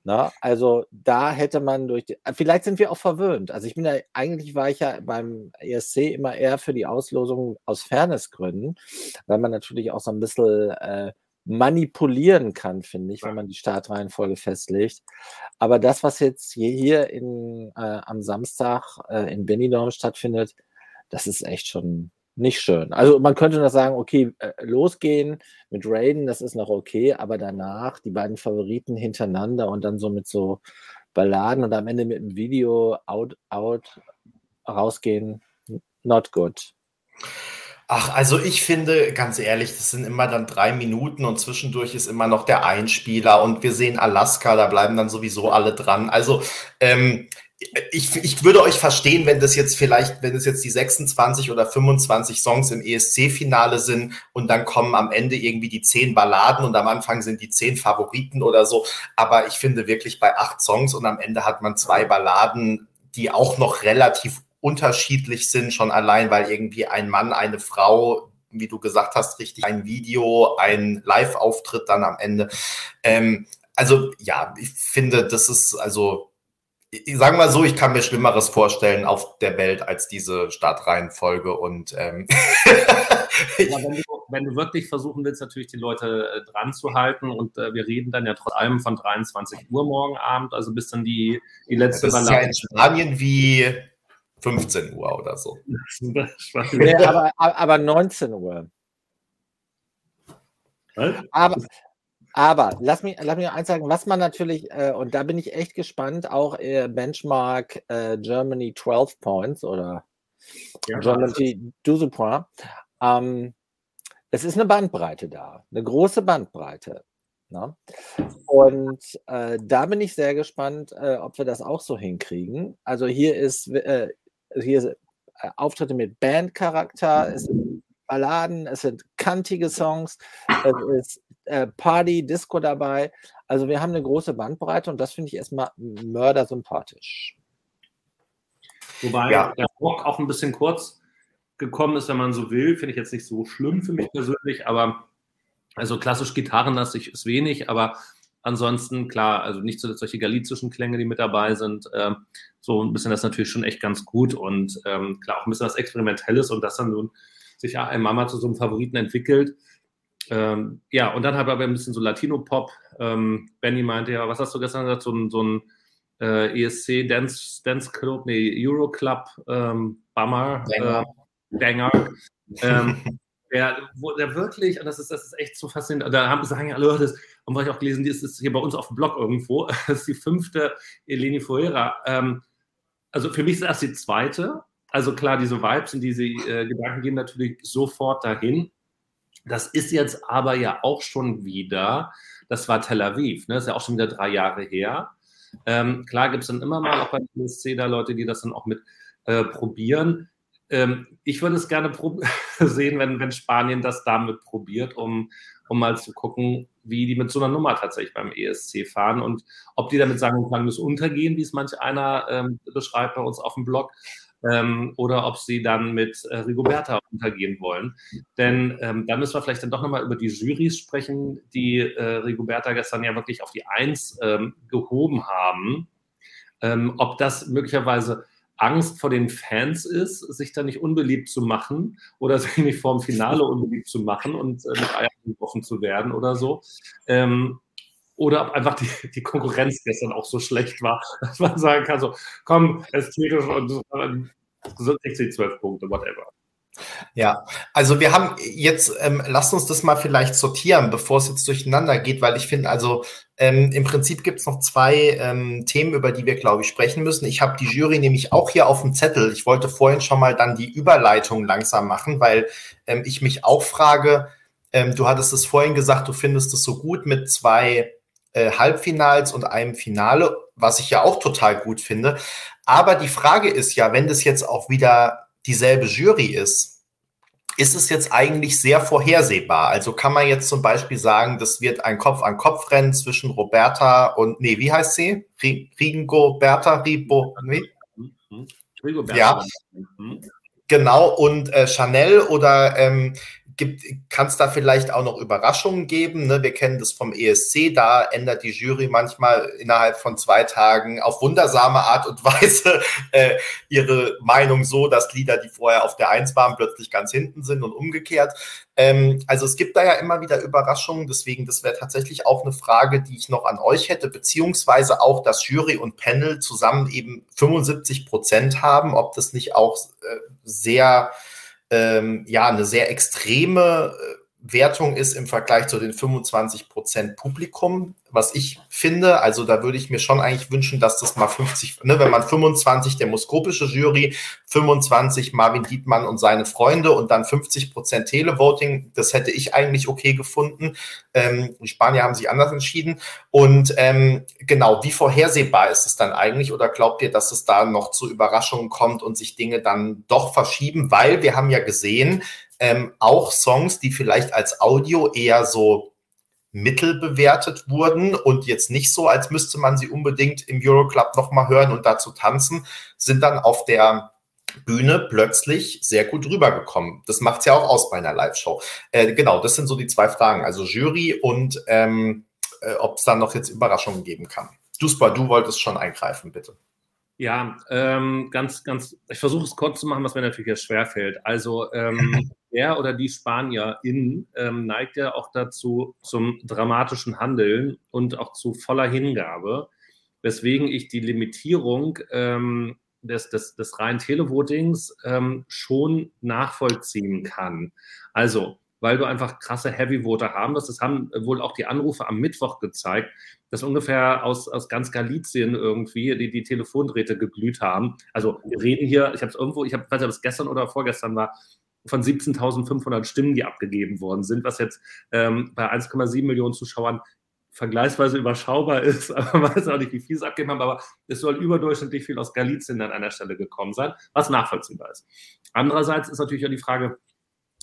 Na, ne? also da hätte man durch die, vielleicht sind wir auch verwöhnt. Also ich bin ja, eigentlich war ich ja beim ESC immer eher für die Auslosung aus Fairnessgründen, weil man natürlich auch so ein bisschen äh, manipulieren kann, finde ich, wenn man die Startreihenfolge festlegt. Aber das, was jetzt hier in, äh, am Samstag äh, in Benidorm stattfindet, das ist echt schon nicht schön. Also man könnte noch sagen, okay, äh, losgehen mit Raiden, das ist noch okay, aber danach die beiden Favoriten hintereinander und dann so mit so Balladen und am Ende mit einem Video out, out rausgehen, not good. Ach, also ich finde, ganz ehrlich, das sind immer dann drei Minuten und zwischendurch ist immer noch der Einspieler und wir sehen Alaska, da bleiben dann sowieso alle dran. Also ähm, ich, ich würde euch verstehen, wenn das jetzt vielleicht, wenn es jetzt die 26 oder 25 Songs im ESC-Finale sind und dann kommen am Ende irgendwie die zehn Balladen und am Anfang sind die zehn Favoriten oder so. Aber ich finde wirklich bei acht Songs und am Ende hat man zwei Balladen, die auch noch relativ unterschiedlich sind, schon allein, weil irgendwie ein Mann, eine Frau, wie du gesagt hast, richtig ein Video, ein Live-Auftritt dann am Ende. Ähm, also ja, ich finde, das ist also ich sage mal so, ich kann mir Schlimmeres vorstellen auf der Welt als diese Startreihenfolge und ähm ja, wenn, du, wenn, du, wirklich versuchen willst, natürlich die Leute äh, dran zu halten und äh, wir reden dann ja trotz allem von 23 Uhr morgen Abend, also bis dann die, die letzte Das ist ja in Spanien wie 15 Uhr oder so. nee, aber, aber 19 Uhr. Aber, aber lass mich, lass mich eins sagen, was man natürlich, äh, und da bin ich echt gespannt, auch äh, Benchmark äh, Germany 12 Points oder ja, Germany 12 Points. Ähm, es ist eine Bandbreite da, eine große Bandbreite. Ne? Und äh, da bin ich sehr gespannt, äh, ob wir das auch so hinkriegen. Also hier ist, äh, hier ist Auftritte mit Bandcharakter, es sind Balladen, es sind kantige Songs, es ist äh, Party, Disco dabei. Also wir haben eine große Bandbreite und das finde ich erstmal mördersympathisch. Wobei ja. der Rock auch ein bisschen kurz gekommen ist, wenn man so will, finde ich jetzt nicht so schlimm für mich persönlich, aber also klassisch gitarrenlastig ist wenig, aber ansonsten klar, also nicht so solche galizischen Klänge, die mit dabei sind, äh, so ein bisschen das natürlich schon echt ganz gut und ähm, klar auch ein bisschen was Experimentelles und das dann so sich ein Mama zu so einem Favoriten entwickelt. Ähm, ja, und dann hat aber ein bisschen so Latino-Pop. Ähm, Benny meinte ja, was hast du gestern gesagt, so ein, so ein äh, ESC Dance, Dance Club, nee, Euro Club, ähm, Bummer, Banger. Äh, Banger ähm, der, wo, der wirklich, und das ist, das ist echt so faszinierend, da haben, sagen alle, das haben wir auch gelesen, das ist hier bei uns auf dem Blog irgendwo, das ist die fünfte Eleni Fuera. Ähm, also für mich ist das die zweite, also klar, diese Vibes und diese äh, Gedanken gehen natürlich sofort dahin. Das ist jetzt aber ja auch schon wieder, das war Tel Aviv, ne? das ist ja auch schon wieder drei Jahre her. Ähm, klar gibt es dann immer mal auch bei ESC da Leute, die das dann auch mit äh, probieren. Ähm, ich würde es gerne sehen, wenn, wenn Spanien das damit probiert, um, um mal zu gucken, wie die mit so einer Nummer tatsächlich beim ESC fahren und ob die damit sagen, wir müssen untergehen, wie es manch einer ähm, beschreibt bei uns auf dem Blog, ähm, oder ob sie dann mit äh, Rigoberta untergehen wollen. Denn ähm, da müssen wir vielleicht dann doch nochmal über die Jurys sprechen, die äh, Rigoberta gestern ja wirklich auf die Eins ähm, gehoben haben. Ähm, ob das möglicherweise Angst vor den Fans ist, sich da nicht unbeliebt zu machen oder sich nicht vor dem Finale unbeliebt zu machen und äh, mit Eiern gebrochen zu werden oder so. Ähm, oder ob einfach die, die Konkurrenz gestern auch so schlecht war, dass man sagen kann, so, komm, ästhetisch und so, kriegst du zwölf Punkte, whatever. Ja, also wir haben jetzt, ähm, lasst uns das mal vielleicht sortieren, bevor es jetzt durcheinander geht, weil ich finde, also ähm, im Prinzip gibt es noch zwei ähm, Themen, über die wir, glaube ich, sprechen müssen. Ich habe die Jury nämlich auch hier auf dem Zettel. Ich wollte vorhin schon mal dann die Überleitung langsam machen, weil ähm, ich mich auch frage, ähm, du hattest es vorhin gesagt, du findest es so gut mit zwei äh, Halbfinals und einem Finale, was ich ja auch total gut finde. Aber die Frage ist ja, wenn das jetzt auch wieder dieselbe Jury ist, ist es jetzt eigentlich sehr vorhersehbar. Also kann man jetzt zum Beispiel sagen, das wird ein Kopf-an-Kopf-Rennen zwischen Roberta und, nee, wie heißt sie? Rigo, Berta, Ribo, nee? Rigo, Berta. Ja, mhm. genau. Und äh, Chanel oder ähm, kann es da vielleicht auch noch Überraschungen geben? Ne? Wir kennen das vom ESC, da ändert die Jury manchmal innerhalb von zwei Tagen auf wundersame Art und Weise äh, ihre Meinung so, dass Lieder, die vorher auf der Eins waren, plötzlich ganz hinten sind und umgekehrt. Ähm, also es gibt da ja immer wieder Überraschungen, deswegen das wäre tatsächlich auch eine Frage, die ich noch an euch hätte, beziehungsweise auch, dass Jury und Panel zusammen eben 75 Prozent haben, ob das nicht auch äh, sehr ähm, ja eine sehr extreme äh, Wertung ist im Vergleich zu den 25 Prozent Publikum, was ich finde. Also da würde ich mir schon eigentlich wünschen, dass das mal 50, ne, wenn man 25 demoskopische Jury, 25 Marvin Dietmann und seine Freunde und dann 50 Prozent Televoting, das hätte ich eigentlich okay gefunden. Ähm, die Spanier haben sich anders entschieden. Und ähm, genau, wie vorhersehbar ist es dann eigentlich? Oder glaubt ihr, dass es da noch zu Überraschungen kommt und sich Dinge dann doch verschieben? Weil wir haben ja gesehen, ähm, auch Songs, die vielleicht als Audio eher so mittel bewertet wurden und jetzt nicht so, als müsste man sie unbedingt im Euroclub nochmal hören und dazu tanzen, sind dann auf der Bühne plötzlich sehr gut rübergekommen. Das macht es ja auch aus bei einer Live-Show. Äh, genau, das sind so die zwei Fragen. Also Jury und ähm, äh, ob es dann noch jetzt Überraschungen geben kann. Duspa, du wolltest schon eingreifen, bitte. Ja, ähm, ganz, ganz, ich versuche es kurz zu machen, was mir natürlich jetzt schwerfällt. Also ähm, der oder die Spanierin ähm, neigt ja auch dazu zum dramatischen Handeln und auch zu voller Hingabe, weswegen ich die Limitierung ähm, des, des, des reinen Televotings ähm, schon nachvollziehen kann. Also, weil du einfach krasse Heavy-Voter haben wirst. Das haben wohl auch die Anrufe am Mittwoch gezeigt, dass ungefähr aus, aus ganz Galizien irgendwie die, die Telefondrähte geglüht haben. Also wir reden hier, ich habe es irgendwo, ich habe, weiß nicht, ob es gestern oder vorgestern war, von 17.500 Stimmen, die abgegeben worden sind, was jetzt ähm, bei 1,7 Millionen Zuschauern vergleichsweise überschaubar ist, aber man weiß auch nicht, wie viel es abgegeben haben, aber es soll überdurchschnittlich viel aus Galizien an einer Stelle gekommen sein, was nachvollziehbar ist. Andererseits ist natürlich auch die Frage,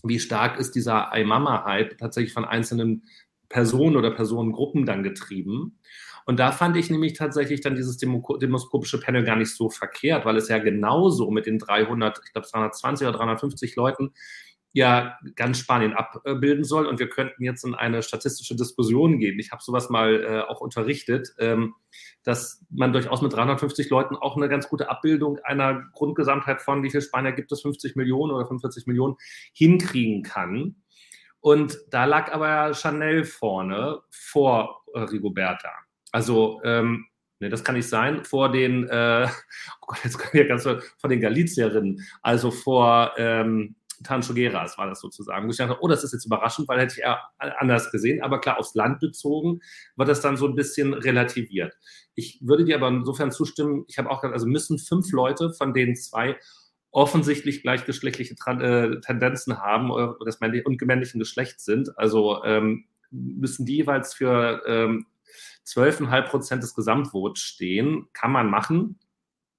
wie stark ist dieser iMama-Hype tatsächlich von einzelnen Personen oder Personengruppen dann getrieben? Und da fand ich nämlich tatsächlich dann dieses demoskopische Panel gar nicht so verkehrt, weil es ja genauso mit den 300, ich glaube 320 oder 350 Leuten ja ganz Spanien abbilden soll. Und wir könnten jetzt in eine statistische Diskussion gehen. Ich habe sowas mal äh, auch unterrichtet, ähm, dass man durchaus mit 350 Leuten auch eine ganz gute Abbildung einer Grundgesamtheit von, wie viele Spanier gibt es, 50 Millionen oder 45 Millionen, hinkriegen kann. Und da lag aber Chanel vorne vor äh, Rigoberta. Also, ähm, ne, das kann nicht sein, vor den, äh, oh Gott, jetzt kommen wir ganz vor den Galizierinnen, also vor ähm, Tanchogeras war das sozusagen. Ich dachte, oh, das ist jetzt überraschend, weil hätte ich eher anders gesehen. Aber klar, aufs Land bezogen wird das dann so ein bisschen relativiert. Ich würde dir aber insofern zustimmen, ich habe auch gesagt, also müssen fünf Leute, von denen zwei offensichtlich gleichgeschlechtliche äh, Tendenzen haben oder des männlichen und gemännlichen Geschlechts sind. Also ähm, müssen die jeweils für ähm, 12,5 Prozent des Gesamtvots stehen. Kann man machen.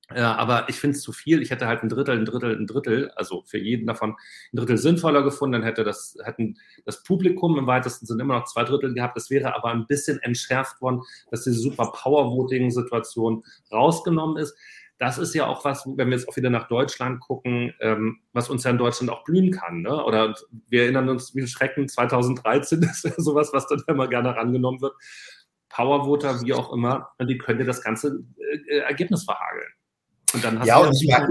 Äh, aber ich finde es zu viel. Ich hätte halt ein Drittel, ein Drittel, ein Drittel, also für jeden davon ein Drittel sinnvoller gefunden. Dann hätte das, hätten das Publikum im weitesten Sinne immer noch zwei Drittel gehabt. Das wäre aber ein bisschen entschärft worden, dass diese super Power-Voting-Situation rausgenommen ist. Das ist ja auch was, wenn wir jetzt auch wieder nach Deutschland gucken, ähm, was uns ja in Deutschland auch blühen kann. Ne? Oder wir erinnern uns, wie Schrecken 2013 ist ja sowas, was dann immer gerne rangenommen wird. Powervoter, wie auch immer, die können dir das ganze äh, Ergebnis verhageln. Und dann hast ja, du und meine,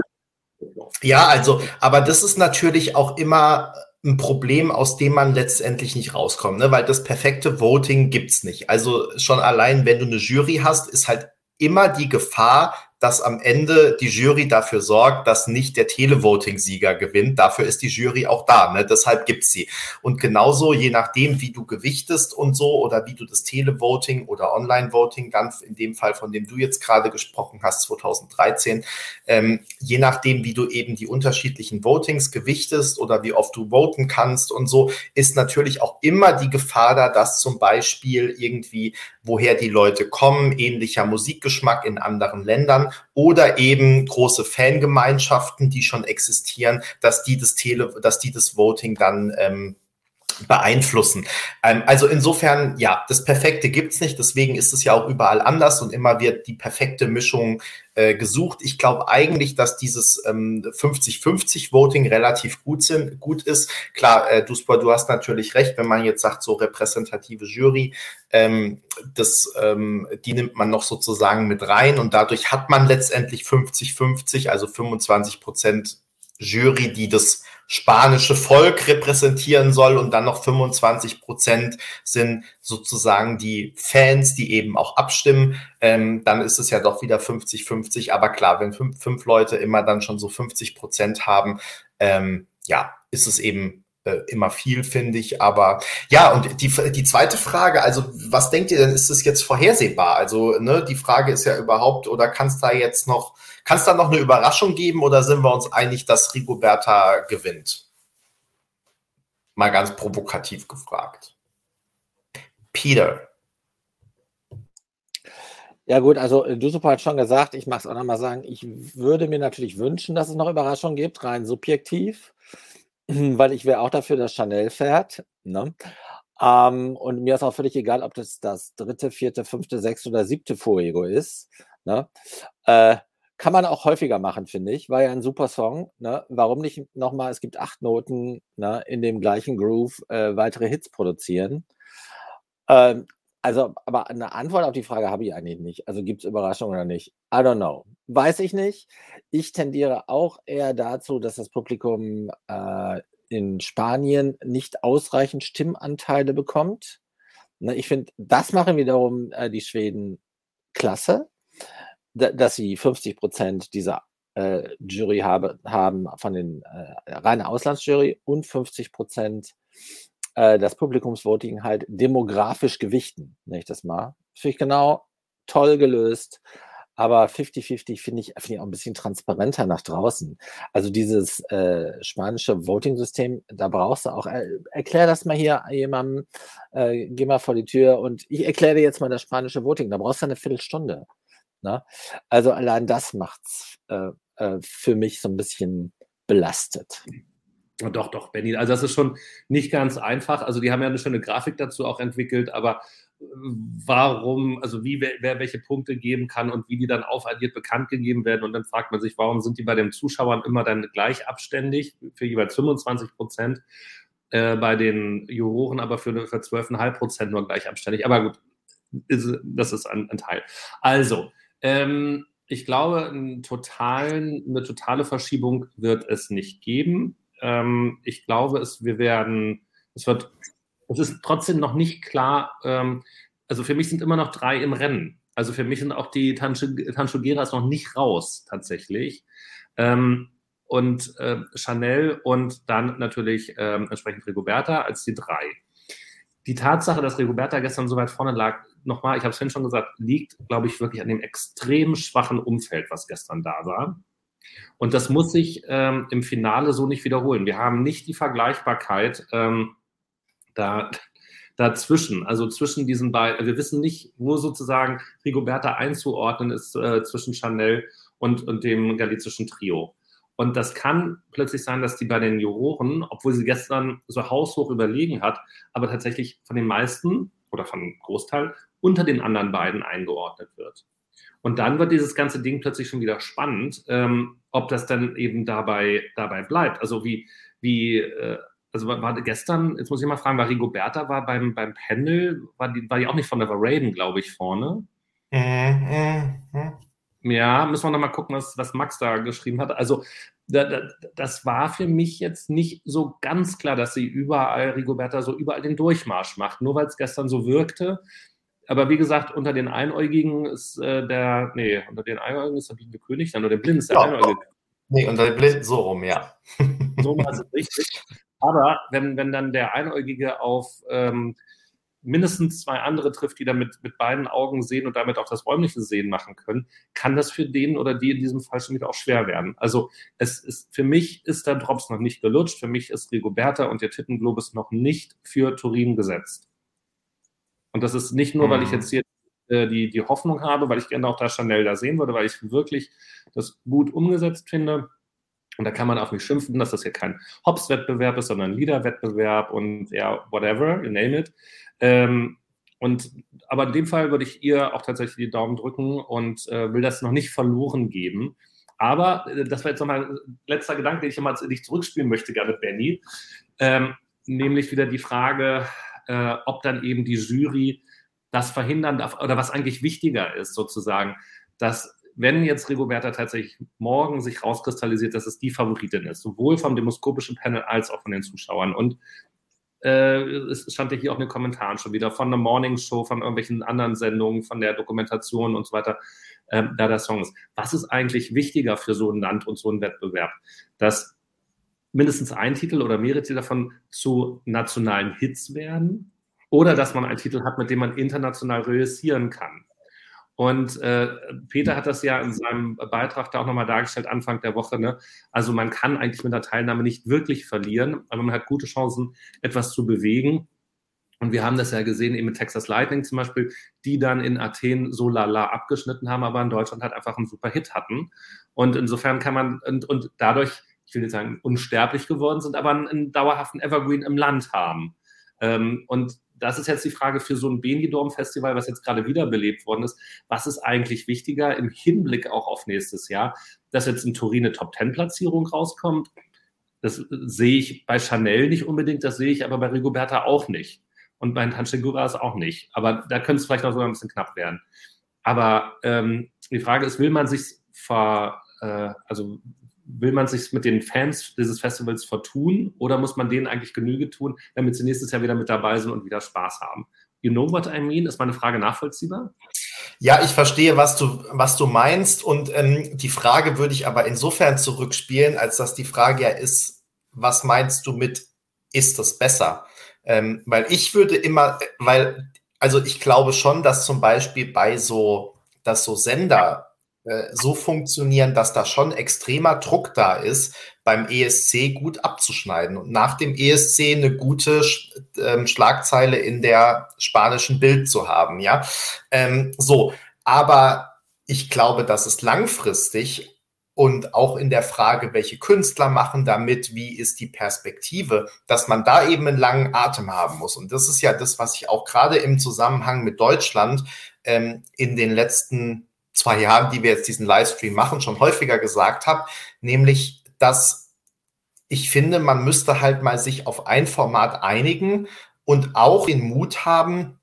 ja, also, aber das ist natürlich auch immer ein Problem, aus dem man letztendlich nicht rauskommt, ne? weil das perfekte Voting gibt's nicht. Also schon allein, wenn du eine Jury hast, ist halt immer die Gefahr, dass am Ende die Jury dafür sorgt, dass nicht der Televoting-Sieger gewinnt. Dafür ist die Jury auch da. Ne? Deshalb gibt's sie. Und genauso, je nachdem, wie du gewichtest und so oder wie du das Televoting oder Online-Voting, ganz in dem Fall, von dem du jetzt gerade gesprochen hast, 2013, ähm, je nachdem, wie du eben die unterschiedlichen Votings gewichtest oder wie oft du voten kannst und so, ist natürlich auch immer die Gefahr da, dass zum Beispiel irgendwie, woher die Leute kommen, ähnlicher Musikgeschmack in anderen Ländern, oder eben große Fangemeinschaften, die schon existieren, dass die das Tele, dass die das Voting dann ähm, beeinflussen. Ähm, also insofern, ja, das Perfekte gibt's nicht, deswegen ist es ja auch überall anders und immer wird die perfekte Mischung äh, gesucht. Ich glaube eigentlich, dass dieses ähm, 50-50 Voting relativ gut, sind, gut ist. Klar, äh, Duspor, du hast natürlich recht, wenn man jetzt sagt, so repräsentative Jury, ähm, das, ähm, die nimmt man noch sozusagen mit rein und dadurch hat man letztendlich 50-50, also 25 Prozent Jury, die das spanische Volk repräsentieren soll und dann noch 25 Prozent sind sozusagen die Fans, die eben auch abstimmen, ähm, dann ist es ja doch wieder 50-50. Aber klar, wenn fünf, fünf Leute immer dann schon so 50 Prozent haben, ähm, ja, ist es eben äh, immer viel, finde ich. Aber ja, und die, die zweite Frage, also was denkt ihr denn, ist es jetzt vorhersehbar? Also, ne, die Frage ist ja überhaupt, oder kann es da jetzt noch kann es da noch eine Überraschung geben oder sind wir uns einig, dass Rigoberta gewinnt? Mal ganz provokativ gefragt. Peter. Ja gut, also äh, Dusup hat schon gesagt, ich mag es auch nochmal sagen, ich würde mir natürlich wünschen, dass es noch Überraschungen gibt, rein subjektiv, weil ich wäre auch dafür, dass Chanel fährt. Ne? Ähm, und mir ist auch völlig egal, ob das das dritte, vierte, fünfte, sechste oder siebte Fuego ist. Ne? Äh, kann man auch häufiger machen, finde ich. War ja ein super Song. Ne? Warum nicht nochmal, es gibt acht Noten ne, in dem gleichen Groove, äh, weitere Hits produzieren? Ähm, also, aber eine Antwort auf die Frage habe ich eigentlich nicht. Also gibt es Überraschungen oder nicht? I don't know. Weiß ich nicht. Ich tendiere auch eher dazu, dass das Publikum äh, in Spanien nicht ausreichend Stimmanteile bekommt. Ne, ich finde, das machen wiederum äh, die Schweden klasse dass sie 50 Prozent dieser äh, Jury habe, haben von den äh, reinen Auslandsjury und 50 Prozent äh, das Publikumsvoting halt demografisch gewichten, nenne ich das mal. Finde ich genau toll gelöst. Aber 50-50 finde ich, find ich auch ein bisschen transparenter nach draußen. Also dieses äh, spanische Voting-System, da brauchst du auch, äh, erklär das mal hier jemandem, äh, geh mal vor die Tür und ich erkläre dir jetzt mal das spanische Voting. Da brauchst du eine Viertelstunde. Ne? Also allein das macht's äh, äh, für mich so ein bisschen belastet. Doch, doch, Benny. Also das ist schon nicht ganz einfach. Also die haben ja eine schöne Grafik dazu auch entwickelt, aber äh, warum, also wie wer, wer welche Punkte geben kann und wie die dann aufaddiert bekannt gegeben werden. Und dann fragt man sich, warum sind die bei den Zuschauern immer dann gleich abständig für jeweils 25 Prozent, äh, bei den Juroren aber für, für 12,5 Prozent nur gleich abständig. Aber gut, ist, das ist ein, ein Teil. Also, ähm, ich glaube, totalen, eine totale Verschiebung wird es nicht geben. Ähm, ich glaube, es, wir werden, es wird, es ist trotzdem noch nicht klar, ähm, also für mich sind immer noch drei im Rennen. Also für mich sind auch die Tanchugeras noch nicht raus, tatsächlich. Ähm, und äh, Chanel und dann natürlich ähm, entsprechend Rigoberta als die drei. Die Tatsache, dass Rigoberta gestern so weit vorne lag, nochmal, ich habe es vorhin schon gesagt, liegt, glaube ich, wirklich an dem extrem schwachen Umfeld, was gestern da war. Und das muss sich ähm, im Finale so nicht wiederholen. Wir haben nicht die Vergleichbarkeit ähm, da, dazwischen, also zwischen diesen beiden. Wir wissen nicht, wo sozusagen Rigoberta einzuordnen ist äh, zwischen Chanel und, und dem galizischen Trio. Und das kann plötzlich sein, dass die bei den Juroren, obwohl sie gestern so haushoch überlegen hat, aber tatsächlich von den meisten oder von einem Großteil unter den anderen beiden eingeordnet wird. Und dann wird dieses ganze Ding plötzlich schon wieder spannend, ähm, ob das dann eben dabei, dabei bleibt. Also wie, wie äh, also war, war, gestern, jetzt muss ich mal fragen, war Rigoberta war beim, beim Panel, war die, war die auch nicht von der Raiden, glaube ich, vorne? Mhm. Ja, müssen wir nochmal gucken, was, was Max da geschrieben hat. Also da, da, das war für mich jetzt nicht so ganz klar, dass sie überall, Rigoberta so überall den Durchmarsch macht, nur weil es gestern so wirkte aber wie gesagt, unter den Einäugigen ist äh, der, nee, unter den Einäugigen ist der blinde König, dann oder der Blind ist der ja, Einäugige. Nee, unter den Blinden so rum, ja. so war es richtig. Aber wenn, wenn dann der Einäugige auf ähm, mindestens zwei andere trifft, die dann mit, beiden Augen sehen und damit auch das räumliche Sehen machen können, kann das für den oder die in diesem Fall schon wieder auch schwer werden. Also es ist, für mich ist der Drops noch nicht gelutscht, für mich ist Rigoberta und der Tittenglobus noch nicht für Turin gesetzt. Und das ist nicht nur, weil ich mhm. jetzt hier äh, die, die Hoffnung habe, weil ich gerne auch da Chanel da sehen würde, weil ich wirklich das gut umgesetzt finde. Und da kann man auch nicht schimpfen, dass das hier kein Hops-Wettbewerb ist, sondern ein Lieder-Wettbewerb und ja, whatever, you name it. Ähm, und, aber in dem Fall würde ich ihr auch tatsächlich die Daumen drücken und äh, will das noch nicht verloren geben. Aber äh, das war jetzt nochmal ein letzter Gedanke, den ich nochmal dich zurückspielen möchte, gerne, Benny. Ähm, nämlich wieder die Frage, äh, ob dann eben die Jury das verhindern darf oder was eigentlich wichtiger ist, sozusagen, dass wenn jetzt Rigoberta tatsächlich morgen sich rauskristallisiert, dass es die Favoritin ist, sowohl vom demoskopischen Panel als auch von den Zuschauern. Und äh, es stand ja hier auch in den Kommentaren schon wieder von der Morning Show, von irgendwelchen anderen Sendungen, von der Dokumentation und so weiter, äh, da der Song ist. Was ist eigentlich wichtiger für so ein Land und so einen Wettbewerb? Dass mindestens ein Titel oder mehrere Titel davon zu nationalen Hits werden oder dass man einen Titel hat, mit dem man international realisieren kann. Und äh, Peter hat das ja in seinem Beitrag da auch nochmal dargestellt, Anfang der Woche. Ne? Also man kann eigentlich mit der Teilnahme nicht wirklich verlieren, aber man hat gute Chancen, etwas zu bewegen. Und wir haben das ja gesehen, eben mit Texas Lightning zum Beispiel, die dann in Athen so lala abgeschnitten haben, aber in Deutschland halt einfach einen super Hit hatten. Und insofern kann man, und, und dadurch ich will nicht sagen unsterblich geworden sind, aber einen, einen dauerhaften Evergreen im Land haben. Ähm, und das ist jetzt die Frage für so ein Benidorm-Festival, was jetzt gerade wiederbelebt worden ist. Was ist eigentlich wichtiger im Hinblick auch auf nächstes Jahr, dass jetzt in Turin eine Top-10-Platzierung rauskommt? Das sehe ich bei Chanel nicht unbedingt, das sehe ich aber bei Rigoberta auch nicht. Und bei Tancheguras auch nicht. Aber da könnte es vielleicht noch sogar ein bisschen knapp werden. Aber ähm, die Frage ist, will man sich ver, äh, also will man sich mit den Fans dieses Festivals vertun oder muss man denen eigentlich Genüge tun, damit sie nächstes Jahr wieder mit dabei sind und wieder Spaß haben? You know what I mean? Ist meine Frage nachvollziehbar? Ja, ich verstehe, was du, was du meinst. Und ähm, die Frage würde ich aber insofern zurückspielen, als dass die Frage ja ist, was meinst du mit, ist das besser? Ähm, weil ich würde immer, weil, also ich glaube schon, dass zum Beispiel bei so, dass so Sender äh, so funktionieren, dass da schon extremer Druck da ist, beim ESC gut abzuschneiden und nach dem ESC eine gute ähm, Schlagzeile in der spanischen Bild zu haben, ja. Ähm, so, aber ich glaube, dass es langfristig und auch in der Frage, welche Künstler machen damit, wie ist die Perspektive, dass man da eben einen langen Atem haben muss. Und das ist ja das, was ich auch gerade im Zusammenhang mit Deutschland ähm, in den letzten zwei Jahren, die wir jetzt diesen Livestream machen, schon häufiger gesagt habe, nämlich, dass ich finde, man müsste halt mal sich auf ein Format einigen und auch den Mut haben,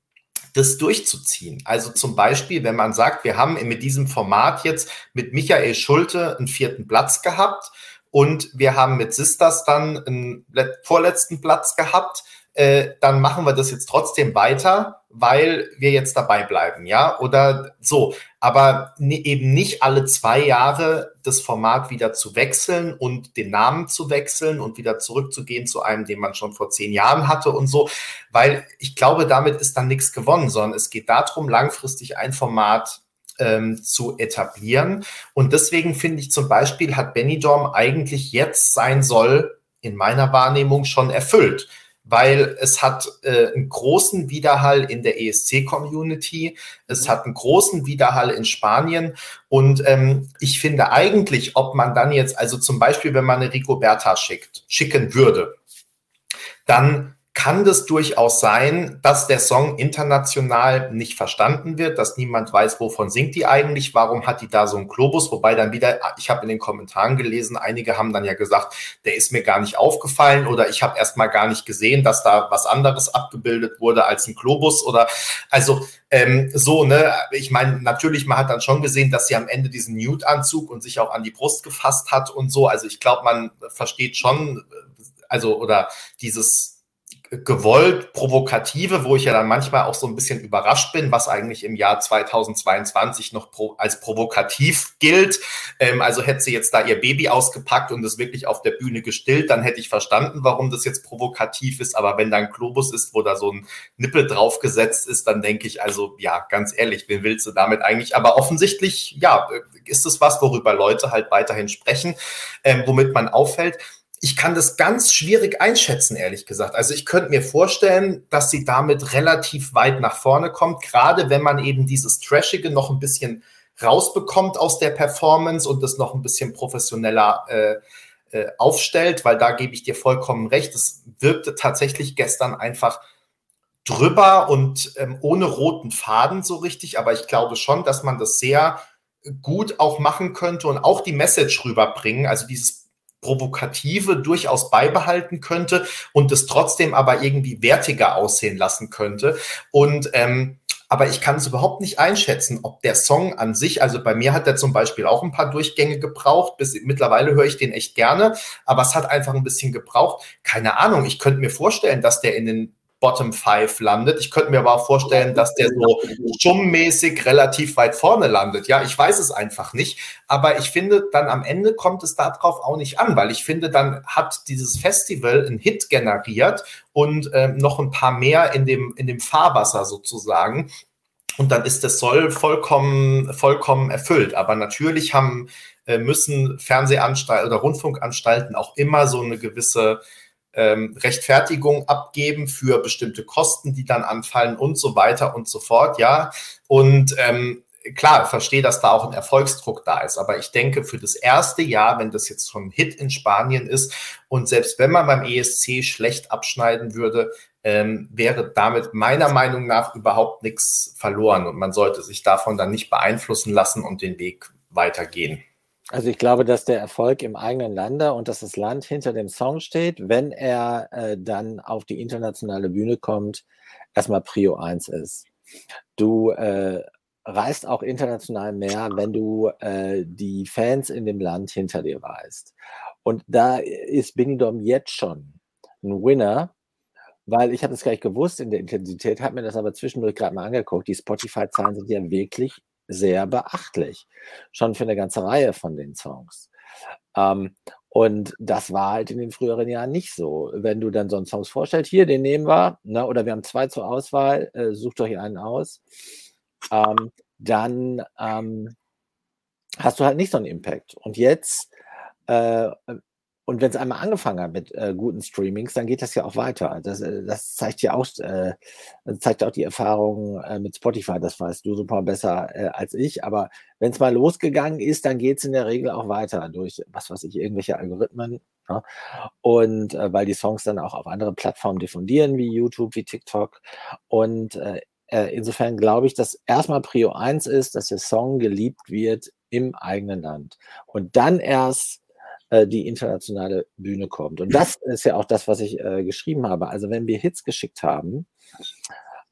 das durchzuziehen. Also zum Beispiel, wenn man sagt, wir haben mit diesem Format jetzt mit Michael Schulte einen vierten Platz gehabt und wir haben mit Sisters dann einen vorletzten Platz gehabt, äh, dann machen wir das jetzt trotzdem weiter, weil wir jetzt dabei bleiben, ja, oder so. Aber eben nicht alle zwei Jahre das Format wieder zu wechseln und den Namen zu wechseln und wieder zurückzugehen zu einem, den man schon vor zehn Jahren hatte und so, weil ich glaube, damit ist dann nichts gewonnen, sondern es geht darum, langfristig ein Format ähm, zu etablieren. Und deswegen finde ich zum Beispiel, hat Benidorm eigentlich jetzt sein Soll in meiner Wahrnehmung schon erfüllt weil es hat äh, einen großen Widerhall in der ESC-Community, es hat einen großen Widerhall in Spanien. Und ähm, ich finde eigentlich, ob man dann jetzt, also zum Beispiel, wenn man eine Rico Berta schickt, schicken würde, dann kann das durchaus sein, dass der Song international nicht verstanden wird, dass niemand weiß, wovon singt die eigentlich, warum hat die da so einen Globus, wobei dann wieder, ich habe in den Kommentaren gelesen, einige haben dann ja gesagt, der ist mir gar nicht aufgefallen oder ich habe erst mal gar nicht gesehen, dass da was anderes abgebildet wurde als ein Globus oder also ähm, so, ne, ich meine, natürlich, man hat dann schon gesehen, dass sie am Ende diesen Nude-Anzug und sich auch an die Brust gefasst hat und so, also ich glaube, man versteht schon, also oder dieses gewollt provokative, wo ich ja dann manchmal auch so ein bisschen überrascht bin, was eigentlich im Jahr 2022 noch pro, als provokativ gilt. Ähm, also hätte sie jetzt da ihr Baby ausgepackt und es wirklich auf der Bühne gestillt, dann hätte ich verstanden, warum das jetzt provokativ ist. Aber wenn da ein Globus ist, wo da so ein Nippel draufgesetzt ist, dann denke ich, also ja, ganz ehrlich, wen willst du damit eigentlich? Aber offensichtlich, ja, ist es was, worüber Leute halt weiterhin sprechen, ähm, womit man auffällt ich kann das ganz schwierig einschätzen, ehrlich gesagt. Also ich könnte mir vorstellen, dass sie damit relativ weit nach vorne kommt, gerade wenn man eben dieses Trashige noch ein bisschen rausbekommt aus der Performance und das noch ein bisschen professioneller äh, äh, aufstellt, weil da gebe ich dir vollkommen recht. Es wirkte tatsächlich gestern einfach drüber und ähm, ohne roten Faden so richtig, aber ich glaube schon, dass man das sehr gut auch machen könnte und auch die Message rüberbringen, also dieses Provokative durchaus beibehalten könnte und es trotzdem aber irgendwie wertiger aussehen lassen könnte. Und ähm, aber ich kann es überhaupt nicht einschätzen, ob der Song an sich, also bei mir hat er zum Beispiel auch ein paar Durchgänge gebraucht, bis mittlerweile höre ich den echt gerne, aber es hat einfach ein bisschen gebraucht. Keine Ahnung, ich könnte mir vorstellen, dass der in den Bottom Five landet. Ich könnte mir aber auch vorstellen, dass der so schummäßig relativ weit vorne landet. Ja, ich weiß es einfach nicht. Aber ich finde, dann am Ende kommt es darauf auch nicht an, weil ich finde, dann hat dieses Festival einen Hit generiert und äh, noch ein paar mehr in dem, in dem Fahrwasser sozusagen. Und dann ist das Soll vollkommen, vollkommen erfüllt. Aber natürlich haben, äh, müssen Fernsehanstalten oder Rundfunkanstalten auch immer so eine gewisse ähm, Rechtfertigung abgeben für bestimmte Kosten, die dann anfallen und so weiter und so fort, ja. Und ähm, klar, verstehe, dass da auch ein Erfolgsdruck da ist, aber ich denke, für das erste Jahr, wenn das jetzt schon ein Hit in Spanien ist und selbst wenn man beim ESC schlecht abschneiden würde, ähm, wäre damit meiner Meinung nach überhaupt nichts verloren und man sollte sich davon dann nicht beeinflussen lassen und den Weg weitergehen. Also ich glaube, dass der Erfolg im eigenen Lande und dass das Land hinter dem Song steht, wenn er äh, dann auf die internationale Bühne kommt, erstmal Prio 1 ist. Du äh, reist auch international mehr, wenn du äh, die Fans in dem Land hinter dir weißt. Und da ist Benidorm jetzt schon ein Winner, weil ich habe gar nicht gewusst in der Intensität, habe mir das aber zwischendurch gerade mal angeguckt. Die Spotify-Zahlen sind ja wirklich sehr beachtlich. Schon für eine ganze Reihe von den Songs. Ähm, und das war halt in den früheren Jahren nicht so. Wenn du dann so einen Songs vorstellst, hier, den nehmen wir, ne, oder wir haben zwei zur Auswahl, äh, sucht euch einen aus, ähm, dann ähm, hast du halt nicht so einen Impact. Und jetzt äh, und wenn es einmal angefangen hat mit äh, guten Streamings, dann geht das ja auch weiter. Das, äh, das zeigt ja auch, äh, zeigt auch die Erfahrung äh, mit Spotify. Das weißt du super besser äh, als ich. Aber wenn es mal losgegangen ist, dann geht es in der Regel auch weiter durch, was weiß ich, irgendwelche Algorithmen. Ja? Und äh, weil die Songs dann auch auf andere Plattformen diffundieren, wie YouTube, wie TikTok. Und äh, äh insofern glaube ich, dass erstmal Prio 1 ist, dass der Song geliebt wird im eigenen Land. Und dann erst äh, die internationale Bühne kommt. Und das ist ja auch das, was ich äh, geschrieben habe. Also wenn wir Hits geschickt haben,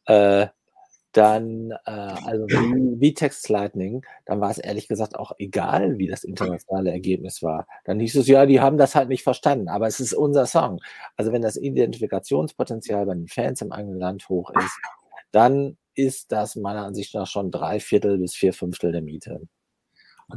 äh, dann, äh, also wie, wie Text Lightning, dann war es ehrlich gesagt auch egal, wie das internationale Ergebnis war. Dann hieß es, ja, die haben das halt nicht verstanden, aber es ist unser Song. Also wenn das Identifikationspotenzial bei den Fans im eigenen Land hoch ist, dann ist das meiner Ansicht nach schon drei Viertel bis vier Fünftel der Miete.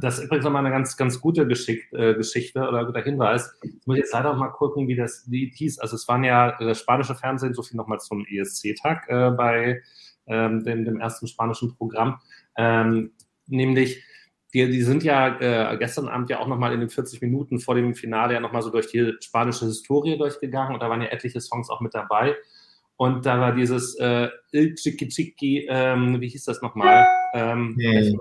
Das ist übrigens nochmal eine ganz, ganz gute Geschick, äh, Geschichte oder guter Hinweis. Ich muss jetzt leider auch mal gucken, wie das wie hieß. Also es waren ja das äh, spanische Fernsehen, so viel nochmal zum ESC-Tag äh, bei ähm, dem, dem ersten spanischen Programm. Ähm, nämlich die, die sind ja äh, gestern Abend ja auch nochmal in den 40 Minuten vor dem Finale ja nochmal so durch die spanische Historie durchgegangen und da waren ja etliche Songs auch mit dabei. Und da war dieses äh, Il Chiqui Chiqui, ähm, wie hieß das nochmal? Ähm, hm.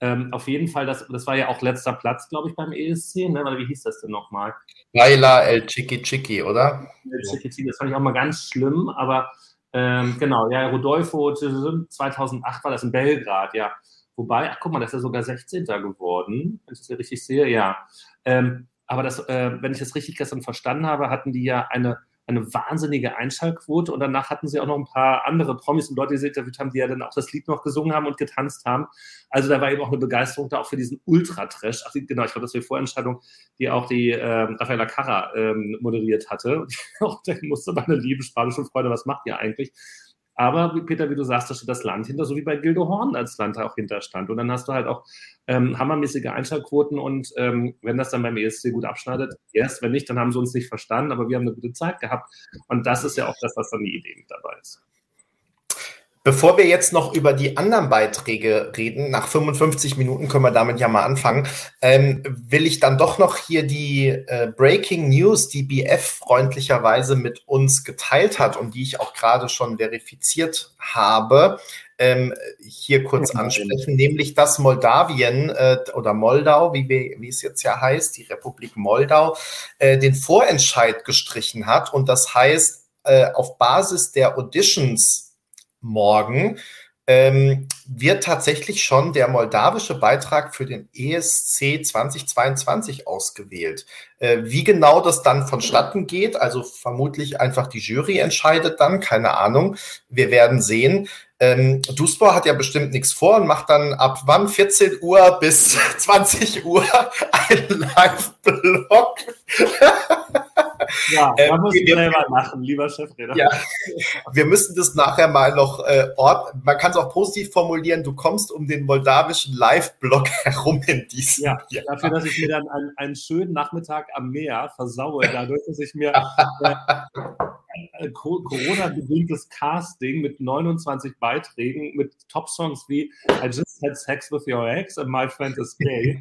Ähm, auf jeden Fall, das, das war ja auch letzter Platz, glaube ich, beim ESC, ne? Oder wie hieß das denn nochmal? Baila El Chiqui Chiqui, oder? El Chiqui Chiqui, das fand ich auch mal ganz schlimm, aber ähm, genau, ja, Rodolfo 2008 war das in Belgrad, ja. Wobei, ach guck mal, das ist ja sogar 16. geworden, wenn ich das hier richtig sehe, ja. Ähm, aber das, äh, wenn ich das richtig gestern verstanden habe, hatten die ja eine eine wahnsinnige Einschaltquote und danach hatten sie auch noch ein paar andere Promis und Leute, die sie interviewt haben, die ja dann auch das Lied noch gesungen haben und getanzt haben. Also da war eben auch eine Begeisterung da auch für diesen Ultra-Trash. Ach, genau, ich glaube, das war die Vorentscheidung, die auch die äh, Rafaela Carra ähm, moderiert hatte. Und ich auch denken musste, meine liebe spanische Freunde, was macht ihr eigentlich? Aber Peter, wie du sagst, da steht das Land hinter, so wie bei Gildo Horn als Land auch hinterstand. Und dann hast du halt auch ähm, hammermäßige Einschaltquoten und ähm, wenn das dann beim ESC gut abschneidet, erst wenn nicht, dann haben sie uns nicht verstanden, aber wir haben eine gute Zeit gehabt. Und das ist ja auch das, was dann die Idee mit dabei ist. Bevor wir jetzt noch über die anderen Beiträge reden, nach 55 Minuten können wir damit ja mal anfangen, ähm, will ich dann doch noch hier die äh, Breaking News, die BF freundlicherweise mit uns geteilt hat und die ich auch gerade schon verifiziert habe, ähm, hier kurz ansprechen, nämlich dass Moldawien äh, oder Moldau, wie, wir, wie es jetzt ja heißt, die Republik Moldau, äh, den Vorentscheid gestrichen hat. Und das heißt, äh, auf Basis der Auditions morgen ähm, wird tatsächlich schon der moldawische Beitrag für den ESC 2022 ausgewählt. Äh, wie genau das dann vonstatten geht, also vermutlich einfach die Jury entscheidet dann, keine Ahnung. Wir werden sehen. Ähm, Duspor hat ja bestimmt nichts vor und macht dann ab wann 14 Uhr bis 20 Uhr einen Live-Blog. Ja, da ähm, muss ich selber lachen, lieber Chefredakteur. Ja, wir müssen das nachher mal noch äh, Ort, man kann es auch positiv formulieren, du kommst um den moldawischen Live-Blog herum in diesem Ja, Jahr. dafür, dass ich mir dann einen, einen schönen Nachmittag am Meer versaue, dadurch, dass ich mir äh, äh, Corona-bedingtes Casting mit 29 Beiträgen mit Top-Songs wie I Just Had Sex with Your Ex and My Friend is Gay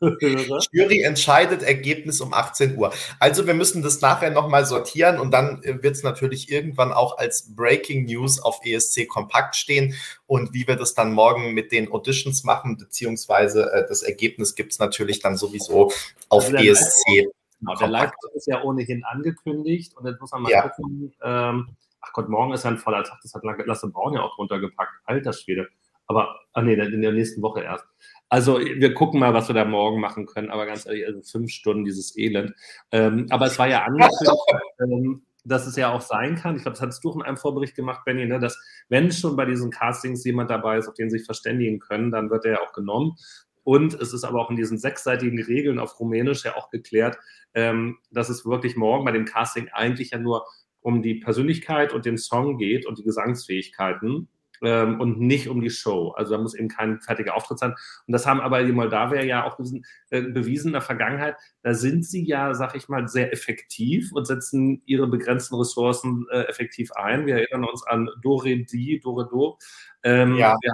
Jury entscheidet Ergebnis um 18 Uhr. Also wir müssen das nachher nochmal sortieren und dann äh, wird es natürlich irgendwann auch als Breaking News auf ESC Kompakt stehen und wie wir das dann morgen mit den Auditions machen, beziehungsweise äh, das Ergebnis gibt es natürlich dann sowieso auf also ESC. Genau, der live ist ja ohnehin angekündigt und jetzt muss man mal ja. gucken. Ähm, ach Gott, morgen ist ja ein voller Tag, das hat Lasse Braun ja auch drunter gepackt. Alter Schwede. Aber, ah nee, in der nächsten Woche erst. Also wir gucken mal, was wir da morgen machen können, aber ganz ehrlich, also fünf Stunden dieses Elend. Ähm, aber es war ja angekündigt, ähm, dass es ja auch sein kann, ich glaube, das hattest du in einem Vorbericht gemacht, Benny, ne, dass wenn schon bei diesen Castings jemand dabei ist, auf den sie sich verständigen können, dann wird er ja auch genommen. Und es ist aber auch in diesen sechsseitigen Regeln auf Rumänisch ja auch geklärt, ähm, dass es wirklich morgen bei dem Casting eigentlich ja nur um die Persönlichkeit und den Song geht und die Gesangsfähigkeiten ähm, und nicht um die Show. Also da muss eben kein fertiger Auftritt sein. Und das haben aber die Moldawier ja auch bewiesen, äh, bewiesen in der Vergangenheit. Da sind sie ja, sag ich mal, sehr effektiv und setzen ihre begrenzten Ressourcen äh, effektiv ein. Wir erinnern uns an Dore Di, Dore Do. Ähm, ja. Wir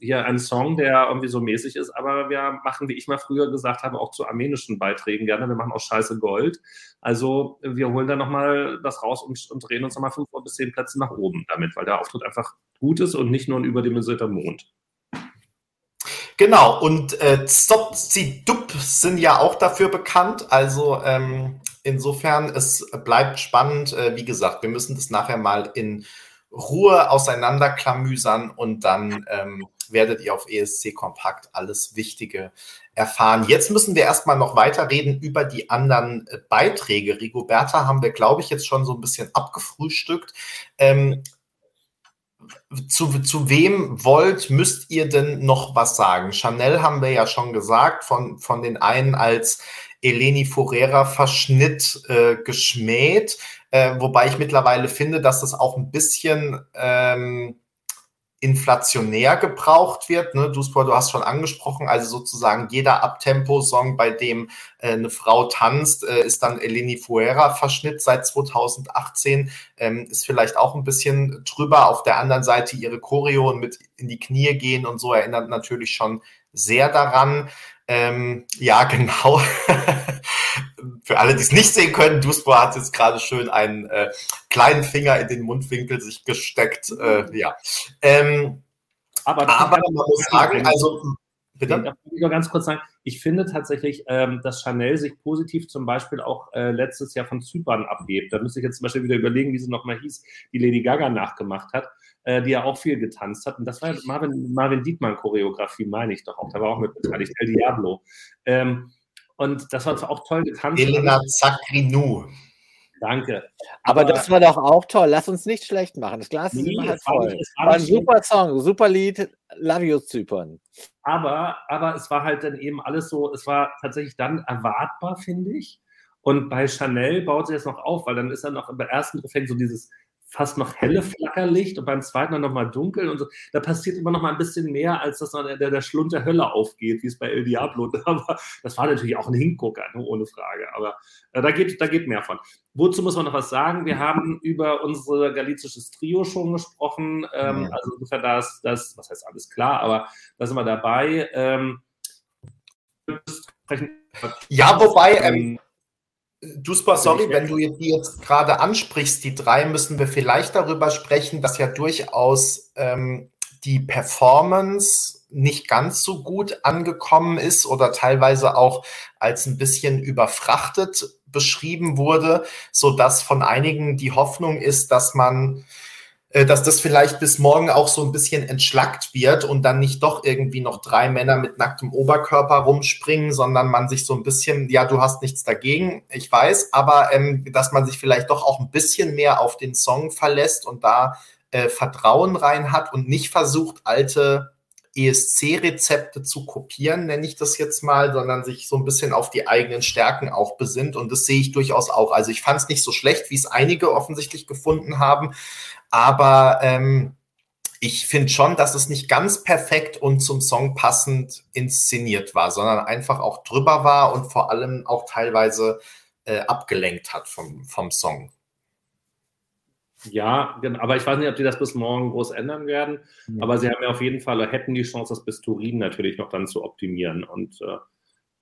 hier ein Song, der irgendwie so mäßig ist, aber wir machen, wie ich mal früher gesagt habe, auch zu armenischen Beiträgen gerne. Wir machen auch Scheiße Gold. Also wir holen da nochmal das raus und, und drehen uns nochmal fünf bis zehn Plätze nach oben damit, weil der Auftritt einfach gut ist und nicht nur ein überdimensionierter Mond. Genau, und äh, Stop Sie Dup sind ja auch dafür bekannt. Also ähm, insofern, es bleibt spannend. Äh, wie gesagt, wir müssen das nachher mal in Ruhe auseinanderklamüsern und dann ähm, werdet ihr auf ESC Kompakt alles Wichtige erfahren. Jetzt müssen wir erstmal noch weiterreden über die anderen äh, Beiträge. Rigoberta haben wir, glaube ich, jetzt schon so ein bisschen abgefrühstückt. Ähm, zu, zu wem wollt, müsst ihr denn noch was sagen? Chanel haben wir ja schon gesagt, von, von den einen als Eleni Forera Verschnitt äh, geschmäht. Äh, wobei ich mittlerweile finde, dass das auch ein bisschen ähm, inflationär gebraucht wird. Ne? Du, du hast schon angesprochen, also sozusagen jeder Abtempo-Song, bei dem äh, eine Frau tanzt, äh, ist dann Eleni Fuera-Verschnitt seit 2018. Ähm, ist vielleicht auch ein bisschen drüber. Auf der anderen Seite ihre Choreo und mit in die Knie gehen und so erinnert natürlich schon sehr daran. Ähm, ja, genau. Für alle, die es nicht sehen können, Duspo hat jetzt gerade schön einen äh, kleinen Finger in den Mundwinkel sich gesteckt. Äh, ja. Ähm, aber, aber man muss sagen, also Bitte? Da will ich nur ganz kurz sagen, ich finde tatsächlich, ähm, dass Chanel sich positiv zum Beispiel auch äh, letztes Jahr von Zypern abhebt. Da müsste ich jetzt zum Beispiel wieder überlegen, wie sie nochmal hieß, die Lady Gaga nachgemacht hat äh, die ja auch viel getanzt hat. Und das war Marvin, Marvin Dietmann-Choreografie, meine ich doch auch. Da war auch mit beteiligt, El Diablo. Ähm, und das war auch toll getanzt. Elena Zakrinou. Danke. Aber, Aber, das war doch auch toll. Lass uns nicht schlecht machen. Das Glas ist nee, immer halt voll. Nicht, war, war ein super Song, super Lied. Love you, Zypern. Aber, aber es war halt dann eben alles so, es war tatsächlich dann erwartbar, finde ich. Und bei Chanel baut sich das noch auf, weil dann ist dann noch im ersten Refrain so dieses fast noch helle Flackerlicht und beim zweiten dann nochmal dunkel und so. Da passiert immer noch mal ein bisschen mehr, als dass der, der Schlund der Hölle aufgeht, wie es bei El Diablo war. Das war natürlich auch ein Hingucker, ne, ohne Frage. Aber äh, da, geht, da geht mehr von. Wozu muss man noch was sagen? Wir haben über unser galizisches Trio schon gesprochen. Ähm, ja. Also insofern das, das, was heißt alles klar, aber da sind wir dabei. Ähm, ja, wobei, ähm, Duspa, sorry, wenn du die jetzt gerade ansprichst, die drei, müssen wir vielleicht darüber sprechen, dass ja durchaus ähm, die Performance nicht ganz so gut angekommen ist oder teilweise auch als ein bisschen überfrachtet beschrieben wurde, so dass von einigen die Hoffnung ist, dass man dass das vielleicht bis morgen auch so ein bisschen entschlackt wird und dann nicht doch irgendwie noch drei Männer mit nacktem Oberkörper rumspringen, sondern man sich so ein bisschen, ja, du hast nichts dagegen, ich weiß, aber ähm, dass man sich vielleicht doch auch ein bisschen mehr auf den Song verlässt und da äh, Vertrauen rein hat und nicht versucht, alte ESC-Rezepte zu kopieren, nenne ich das jetzt mal, sondern sich so ein bisschen auf die eigenen Stärken auch besinnt. Und das sehe ich durchaus auch. Also ich fand es nicht so schlecht, wie es einige offensichtlich gefunden haben. Aber ähm, ich finde schon, dass es nicht ganz perfekt und zum Song passend inszeniert war, sondern einfach auch drüber war und vor allem auch teilweise äh, abgelenkt hat vom, vom Song. Ja, aber ich weiß nicht, ob die das bis morgen groß ändern werden. Mhm. Aber sie haben ja auf jeden Fall, hätten die Chance, das bis Turin natürlich noch dann zu optimieren. Und äh,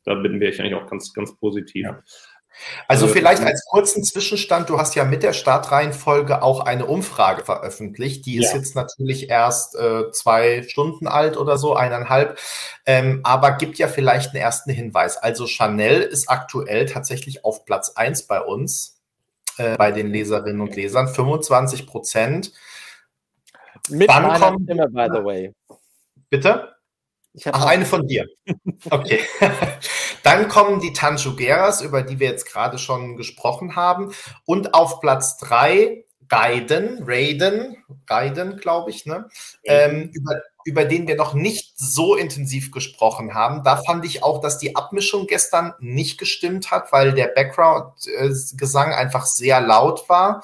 da bin ich eigentlich auch ganz, ganz positiv. Ja. Also, also vielleicht als kurzen Zwischenstand, du hast ja mit der Startreihenfolge auch eine Umfrage veröffentlicht. Die ist ja. jetzt natürlich erst äh, zwei Stunden alt oder so, eineinhalb, ähm, aber gibt ja vielleicht einen ersten Hinweis. Also Chanel ist aktuell tatsächlich auf Platz eins bei uns, äh, bei den Leserinnen und Lesern, 25 Prozent. Mit Wann meiner kommt, Stimme, by the way. Bitte? Ach, eine von dir. Okay. Dann kommen die Tanjugueras, über die wir jetzt gerade schon gesprochen haben. Und auf Platz drei Raiden, Raiden, Raiden, glaube ich, ne? Ähm, über, über den wir noch nicht so intensiv gesprochen haben. Da fand ich auch, dass die Abmischung gestern nicht gestimmt hat, weil der Background-Gesang einfach sehr laut war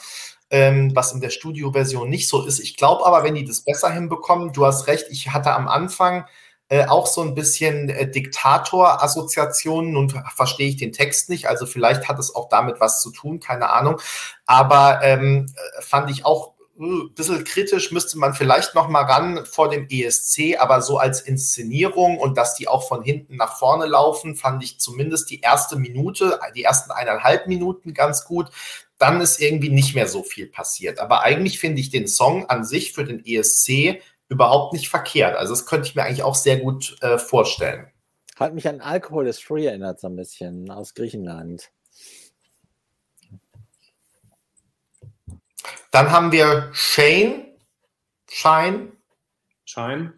ähm, was in der Studioversion nicht so ist. Ich glaube aber, wenn die das besser hinbekommen, du hast recht, ich hatte am Anfang äh, auch so ein bisschen äh, Diktator-Assoziationen und verstehe ich den Text nicht. Also vielleicht hat es auch damit was zu tun, keine Ahnung. Aber ähm, fand ich auch ein äh, bisschen kritisch, müsste man vielleicht noch mal ran vor dem ESC, aber so als Inszenierung und dass die auch von hinten nach vorne laufen, fand ich zumindest die erste Minute, die ersten eineinhalb Minuten ganz gut. Dann ist irgendwie nicht mehr so viel passiert. Aber eigentlich finde ich den Song an sich für den ESC überhaupt nicht verkehrt. Also das könnte ich mir eigentlich auch sehr gut äh, vorstellen. Hat mich an Alkohol is Free erinnert so ein bisschen aus Griechenland. Dann haben wir Shane. Shine. Shine.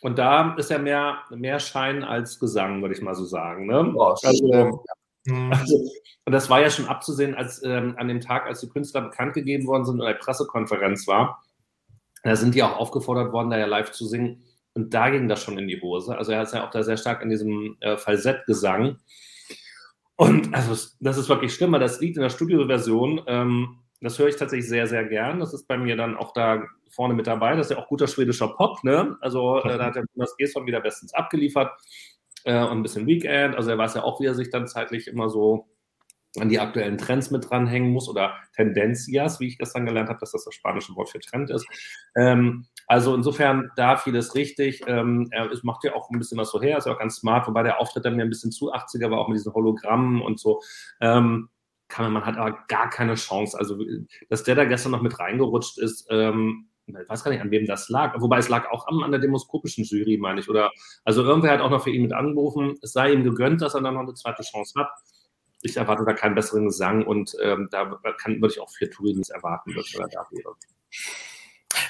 Und da ist ja mehr, mehr Schein als Gesang, würde ich mal so sagen. Ne? Oh, also, mhm. also, und das war ja schon abzusehen, als ähm, an dem Tag, als die Künstler bekannt gegeben worden sind und eine Pressekonferenz war, da sind die auch aufgefordert worden, da ja live zu singen. Und da ging das schon in die Hose. Also er ist ja auch da sehr stark in diesem äh, Falsettgesang. Und also das ist wirklich schlimm, weil das Lied in der Studioversion ähm, Das höre ich tatsächlich sehr, sehr gern. Das ist bei mir dann auch da vorne mit dabei. Das ist ja auch guter schwedischer Pop, ne? Also äh, da hat der Jonas Gesson wieder bestens abgeliefert äh, und ein bisschen Weekend. Also er weiß ja auch, wie er sich dann zeitlich immer so an die aktuellen Trends mit dranhängen muss oder Tendencias, wie ich gestern gelernt habe, dass das das spanische Wort für Trend ist. Ähm, also insofern da vieles richtig. Ähm, er macht ja auch ein bisschen was so her, ist ja auch ganz smart, wobei der Auftritt dann mir ein bisschen zu 80er war, auch mit diesen Hologrammen und so. Ähm, man, man hat aber gar keine Chance. Also, dass der da gestern noch mit reingerutscht ist, ähm, ich weiß gar nicht, an wem das lag. Wobei es lag auch an, an der demoskopischen Jury, meine ich. Oder, also irgendwer hat auch noch für ihn mit angerufen. Es sei ihm gegönnt, dass er dann noch eine zweite Chance hat ich erwarte da keinen besseren Gesang und ähm, da kann, würde ich auch für Turin erwarten, dass er da wäre.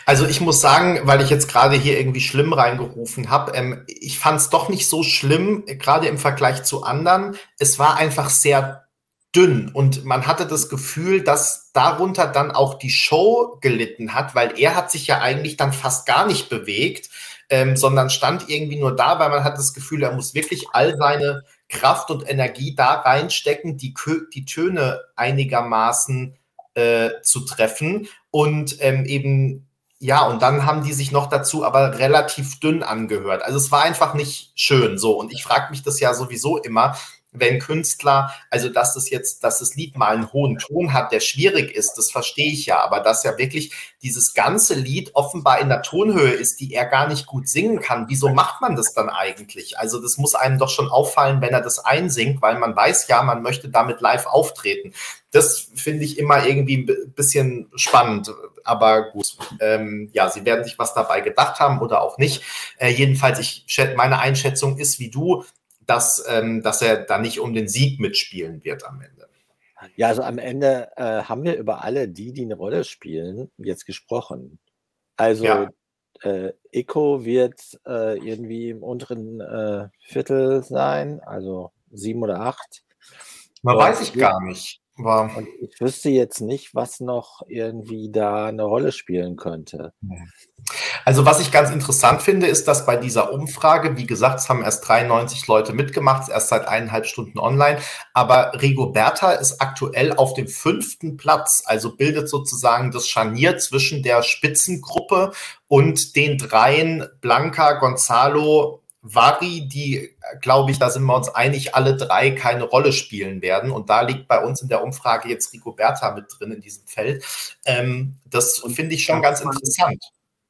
Also ich muss sagen, weil ich jetzt gerade hier irgendwie schlimm reingerufen habe, ähm, ich fand es doch nicht so schlimm, gerade im Vergleich zu anderen. Es war einfach sehr dünn und man hatte das Gefühl, dass darunter dann auch die Show gelitten hat, weil er hat sich ja eigentlich dann fast gar nicht bewegt, ähm, sondern stand irgendwie nur da, weil man hat das Gefühl, er muss wirklich all seine Kraft und Energie da reinstecken, die, die Töne einigermaßen äh, zu treffen und ähm, eben ja, und dann haben die sich noch dazu aber relativ dünn angehört. Also es war einfach nicht schön so. Und ich frage mich das ja sowieso immer, wenn Künstler, also dass das jetzt, dass das Lied mal einen hohen Ton hat, der schwierig ist, das verstehe ich ja, aber dass ja wirklich dieses ganze Lied offenbar in der Tonhöhe ist, die er gar nicht gut singen kann, wieso macht man das dann eigentlich? Also das muss einem doch schon auffallen, wenn er das einsingt, weil man weiß ja, man möchte damit live auftreten. Das finde ich immer irgendwie ein bisschen spannend, aber gut. Ähm, ja, sie werden sich was dabei gedacht haben oder auch nicht. Äh, jedenfalls, ich meine Einschätzung ist wie du, dass, ähm, dass er da nicht um den Sieg mitspielen wird am Ende. Ja, also am Ende äh, haben wir über alle die, die eine Rolle spielen, jetzt gesprochen. Also ja. äh, Eco wird äh, irgendwie im unteren äh, Viertel sein, also sieben oder acht. Man weiß ich gar nicht. Aber und ich wüsste jetzt nicht, was noch irgendwie da eine Rolle spielen könnte. Also was ich ganz interessant finde, ist, dass bei dieser Umfrage, wie gesagt, es haben erst 93 Leute mitgemacht, erst seit eineinhalb Stunden online, aber Rigoberta ist aktuell auf dem fünften Platz, also bildet sozusagen das Scharnier zwischen der Spitzengruppe und den dreien Blanca, Gonzalo, Vari, die, glaube ich, da sind wir uns einig, alle drei keine Rolle spielen werden. Und da liegt bei uns in der Umfrage jetzt Rigoberta mit drin in diesem Feld. Ähm, das finde ich schon ganz interessant.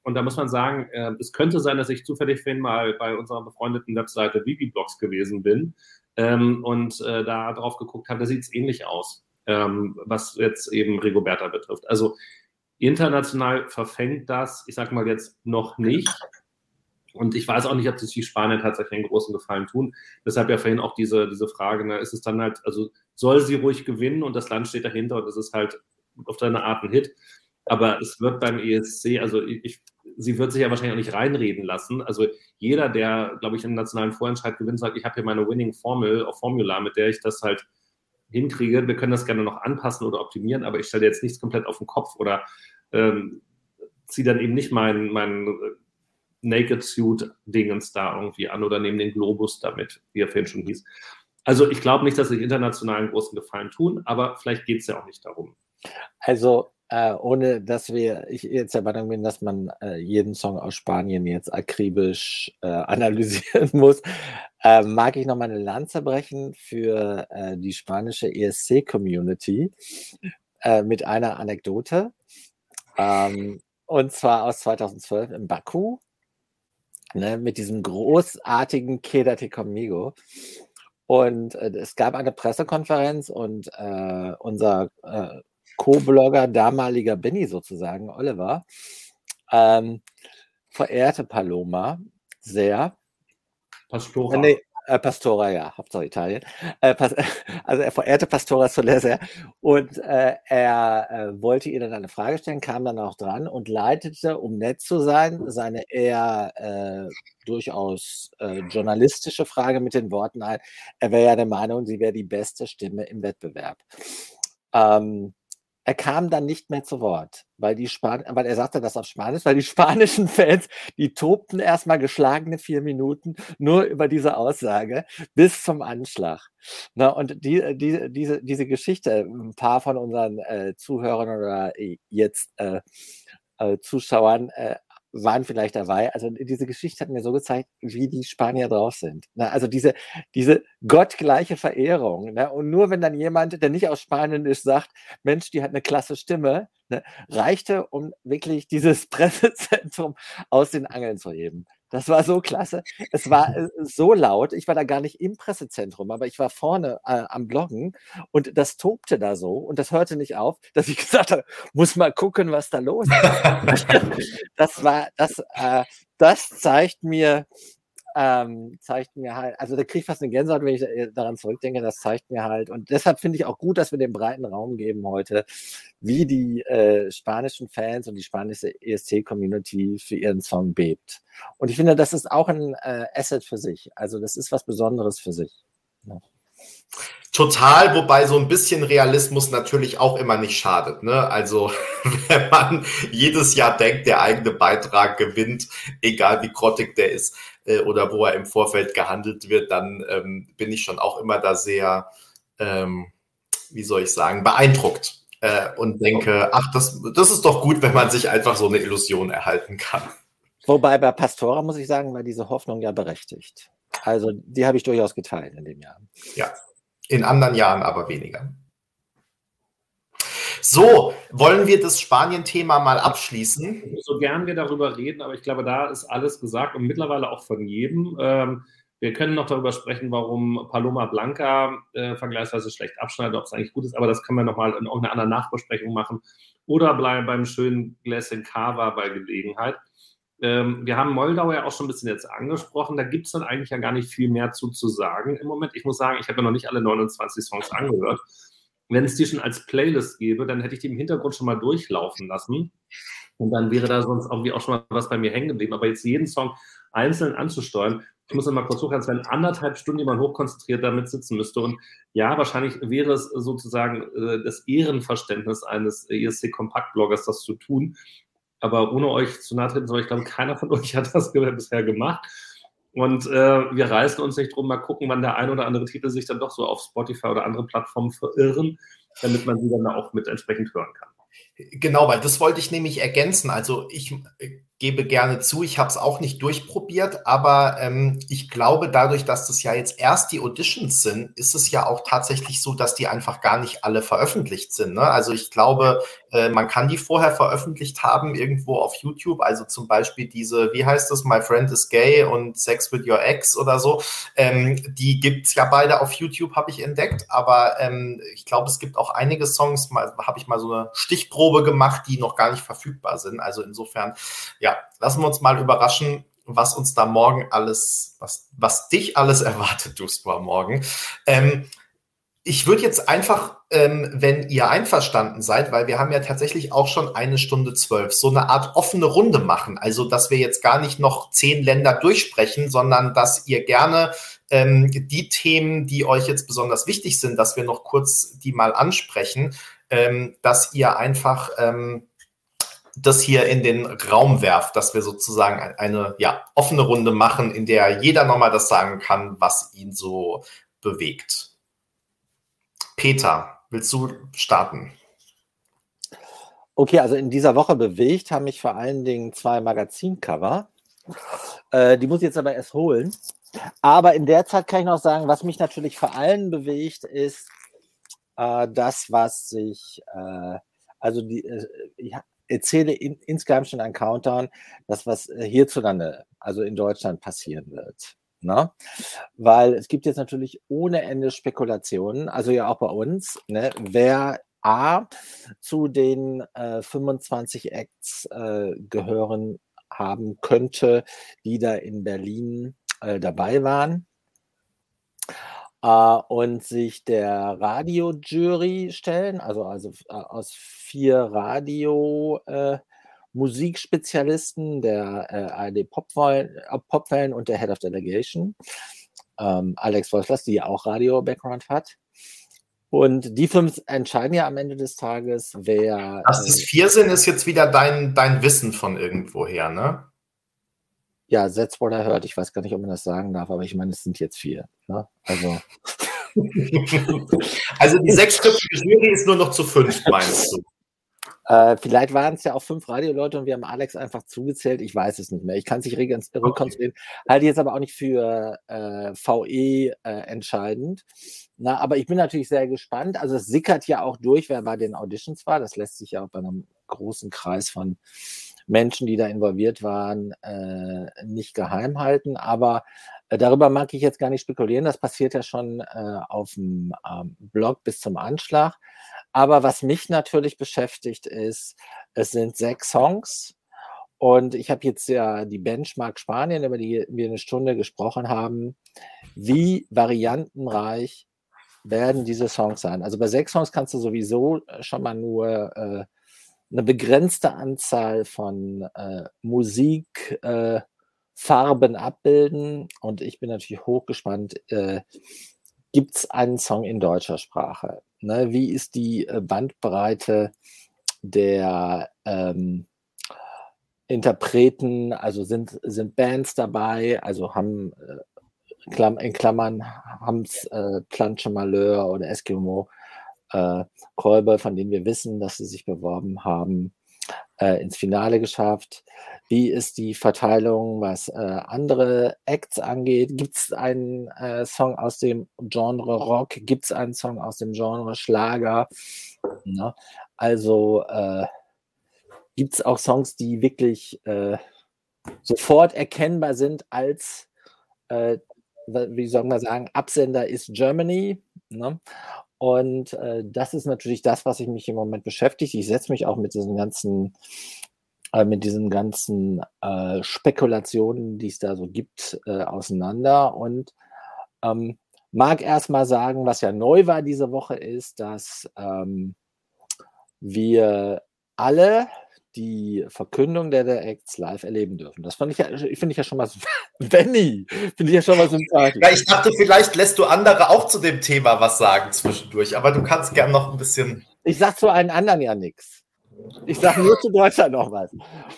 Und da muss man sagen, äh, es könnte sein, dass ich zufällig vorhin mal bei unserer befreundeten Webseite Vivi-Blogs gewesen bin ähm, und äh, da drauf geguckt habe. Da sieht es ähnlich aus, ähm, was jetzt eben Rigoberta betrifft. Also international verfängt das, ich sage mal jetzt noch nicht. Und ich weiß auch nicht, ob sich die Spanier tatsächlich einen großen Gefallen tun. Deshalb ja vorhin auch diese, diese Frage, ne, ist es dann halt, also soll sie ruhig gewinnen und das Land steht dahinter und es ist halt auf seine Art ein Hit. Aber es wird beim ESC, also ich, sie wird sich ja wahrscheinlich auch nicht reinreden lassen. Also jeder, der, glaube ich, einen nationalen Vorentscheid gewinnt, sagt, ich habe hier meine Winning Formel, auf Formula, mit der ich das halt hinkriege. Wir können das gerne noch anpassen oder optimieren, aber ich stelle jetzt nichts komplett auf den Kopf oder ähm, ziehe dann eben nicht meinen mein Naked Suit-Dingens da irgendwie an oder nehme den Globus damit, wie er vorhin schon hieß. Also ich glaube nicht, dass sich international einen großen Gefallen tun, aber vielleicht geht es ja auch nicht darum. Also äh, ohne dass wir, ich jetzt der Meinung bin, dass man äh, jeden Song aus Spanien jetzt akribisch äh, analysieren muss, äh, mag ich noch mal eine Lanze brechen für äh, die spanische ESC-Community äh, mit einer Anekdote. Ähm, und zwar aus 2012 in Baku ne, mit diesem großartigen Quédate conmigo. Und äh, es gab eine Pressekonferenz und äh, unser äh, Co-Blogger, damaliger Benny sozusagen, Oliver, ähm, verehrte Paloma sehr. Pastora. Nee, äh, Pastora, ja, Hauptsache Italien. Äh, also er verehrte Pastora Soler sehr. Und äh, er äh, wollte ihr dann eine Frage stellen, kam dann auch dran und leitete, um nett zu sein, seine eher äh, durchaus äh, journalistische Frage mit den Worten ein. Er wäre ja der Meinung, sie wäre die beste Stimme im Wettbewerb. Ähm, er kam dann nicht mehr zu Wort, weil die Span weil er sagte das auf Spanisch, weil die spanischen Fans, die tobten erstmal geschlagene vier Minuten nur über diese Aussage bis zum Anschlag. Na, und die, die, diese, diese Geschichte, ein paar von unseren äh, Zuhörern oder jetzt äh, äh, Zuschauern äh, waren vielleicht dabei. Also diese Geschichte hat mir so gezeigt, wie die Spanier drauf sind. Ne? Also diese, diese gottgleiche Verehrung. Ne? Und nur wenn dann jemand, der nicht aus Spanien ist, sagt, Mensch, die hat eine klasse Stimme, ne? reichte, um wirklich dieses Pressezentrum aus den Angeln zu heben. Das war so klasse. Es war äh, so laut. Ich war da gar nicht im Pressezentrum, aber ich war vorne äh, am Bloggen und das tobte da so und das hörte nicht auf, dass ich gesagt habe, muss mal gucken, was da los ist. das war, das, äh, das zeigt mir, ähm, zeigt mir halt, also da kriege ich fast eine Gänsehaut, wenn ich äh, daran zurückdenke, das zeigt mir halt, und deshalb finde ich auch gut, dass wir den breiten Raum geben heute, wie die äh, spanischen Fans und die spanische ESC-Community für ihren Song bebt. Und ich finde, das ist auch ein äh, Asset für sich. Also das ist was Besonderes für sich. Ja. Total, wobei so ein bisschen Realismus natürlich auch immer nicht schadet. Ne? Also wenn man jedes Jahr denkt, der eigene Beitrag gewinnt, egal wie grottig der ist äh, oder wo er im Vorfeld gehandelt wird, dann ähm, bin ich schon auch immer da sehr, ähm, wie soll ich sagen, beeindruckt äh, und denke, ach, das, das ist doch gut, wenn man sich einfach so eine Illusion erhalten kann. Wobei bei Pastora muss ich sagen, war diese Hoffnung ja berechtigt. Also die habe ich durchaus geteilt in dem Jahr. Ja, in anderen Jahren aber weniger. So, wollen wir das Spanien-Thema mal abschließen? So gern wir darüber reden, aber ich glaube, da ist alles gesagt und mittlerweile auch von jedem. Ähm, wir können noch darüber sprechen, warum Paloma Blanca äh, vergleichsweise schlecht abschneidet, ob es eigentlich gut ist, aber das können wir nochmal in irgendeiner anderen Nachbesprechung machen. Oder bleiben beim schönen Gläschen Cava bei Gelegenheit. Ähm, wir haben Moldau ja auch schon ein bisschen jetzt angesprochen. Da gibt es dann eigentlich ja gar nicht viel mehr zu, zu sagen im Moment. Ich muss sagen, ich habe ja noch nicht alle 29 Songs angehört. Wenn es die schon als Playlist gäbe, dann hätte ich die im Hintergrund schon mal durchlaufen lassen. Und dann wäre da sonst irgendwie auch schon mal was bei mir hängen geblieben. Aber jetzt jeden Song einzeln anzusteuern, ich muss mal kurz hochhalten, es wären anderthalb Stunden, die man hochkonzentriert damit sitzen müsste. Und ja, wahrscheinlich wäre es sozusagen äh, das Ehrenverständnis eines ESC-Kompakt-Bloggers, das zu tun aber ohne euch zu nahe treten soll, ich glaube, keiner von euch hat das bisher gemacht. Und äh, wir reißen uns nicht drum, mal gucken, wann der ein oder andere Titel sich dann doch so auf Spotify oder andere Plattformen verirren, damit man sie dann auch mit entsprechend hören kann. Genau, weil das wollte ich nämlich ergänzen. Also ich äh, gebe gerne zu, ich habe es auch nicht durchprobiert, aber ähm, ich glaube, dadurch, dass das ja jetzt erst die Auditions sind, ist es ja auch tatsächlich so, dass die einfach gar nicht alle veröffentlicht sind. Ne? Also ich glaube, äh, man kann die vorher veröffentlicht haben, irgendwo auf YouTube. Also zum Beispiel diese, wie heißt das, My Friend is Gay und Sex with Your Ex oder so. Ähm, die gibt's ja beide auf YouTube, habe ich entdeckt. Aber ähm, ich glaube, es gibt auch einige Songs, habe ich mal so eine Stichprobe gemacht, die noch gar nicht verfügbar sind. Also insofern, ja, lassen wir uns mal überraschen, was uns da morgen alles, was, was dich alles erwartet, Duspa, morgen. Ähm, ich würde jetzt einfach, ähm, wenn ihr einverstanden seid, weil wir haben ja tatsächlich auch schon eine Stunde zwölf, so eine Art offene Runde machen. Also, dass wir jetzt gar nicht noch zehn Länder durchsprechen, sondern dass ihr gerne ähm, die Themen, die euch jetzt besonders wichtig sind, dass wir noch kurz die mal ansprechen, ähm, dass ihr einfach ähm, das hier in den Raum werft, dass wir sozusagen eine ja, offene Runde machen, in der jeder nochmal das sagen kann, was ihn so bewegt. Peter, willst du starten? Okay, also in dieser Woche bewegt haben mich vor allen Dingen zwei Magazincover. Äh, die muss ich jetzt aber erst holen. Aber in der Zeit kann ich noch sagen, was mich natürlich vor allem bewegt, ist äh, das, was sich, äh, also die, äh, ich, erzähle in, insgesamt schon einen Countdown, das, was äh, hierzulande, also in Deutschland passieren wird. Ne? Weil es gibt jetzt natürlich ohne Ende Spekulationen, also ja auch bei uns, ne, wer A zu den äh, 25 Acts äh, gehören haben könnte, die da in Berlin äh, dabei waren äh, und sich der Radiojury stellen, also, also äh, aus vier Radio äh, Musikspezialisten der äh, ARD Popwellen, äh, und der Head of Delegation, ähm, Alex Wolflers, die ja auch Radio-Background hat. Und die fünf entscheiden ja am Ende des Tages, wer. Dass es vier sind, ist jetzt wieder dein, dein Wissen von irgendwoher, ne? Ja, that's what I heard. Ich weiß gar nicht, ob man das sagen darf, aber ich meine, es sind jetzt vier. Ne? Also. also die sechsköpfige Jury ist nur noch zu fünf, meinst du? Äh, vielleicht waren es ja auch fünf Radioleute und wir haben Alex einfach zugezählt. Ich weiß es nicht mehr. Ich kann sich rekonstruieren. Okay. Halte jetzt aber auch nicht für äh, VE äh, entscheidend. Na, aber ich bin natürlich sehr gespannt. Also es sickert ja auch durch, wer bei den Auditions war. Das lässt sich ja auch bei einem großen Kreis von Menschen, die da involviert waren, äh, nicht geheim halten. Aber äh, darüber mag ich jetzt gar nicht spekulieren. Das passiert ja schon äh, auf dem ähm, Blog bis zum Anschlag. Aber was mich natürlich beschäftigt ist, es sind sechs Songs. Und ich habe jetzt ja die Benchmark Spanien, über die wir eine Stunde gesprochen haben. Wie variantenreich werden diese Songs sein? Also bei sechs Songs kannst du sowieso äh, schon mal nur äh, eine begrenzte Anzahl von äh, Musikfarben äh, abbilden. Und ich bin natürlich hochgespannt, äh, gibt es einen Song in deutscher Sprache? Ne? Wie ist die äh, Bandbreite der ähm, Interpreten? Also sind, sind Bands dabei? Also haben äh, in Klammern haben es äh, Planche Malheur oder Eskimo äh, Kolbe, von denen wir wissen, dass sie sich beworben haben, äh, ins Finale geschafft. Wie ist die Verteilung, was äh, andere Acts angeht? Gibt es einen äh, Song aus dem Genre Rock? Gibt es einen Song aus dem Genre Schlager? Ne? Also äh, gibt es auch Songs, die wirklich äh, sofort erkennbar sind als, äh, wie soll man sagen, Absender ist Germany. Ne? Und äh, das ist natürlich das, was ich mich im Moment beschäftigt. Ich setze mich auch mit diesen ganzen, äh, mit diesen ganzen äh, Spekulationen, die es da so gibt, äh, auseinander und ähm, mag erstmal sagen, was ja neu war diese Woche ist, dass ähm, wir alle die Verkündung der der Acts live erleben dürfen. Das fand ich ja, finde ich ja schon mal, Benny, finde ich ja schon mal sympathisch. Ja, ich dachte, vielleicht lässt du andere auch zu dem Thema was sagen zwischendurch, aber du kannst gern noch ein bisschen. Ich sag zu allen anderen ja nichts. Ich sage nur zu Deutschland noch was.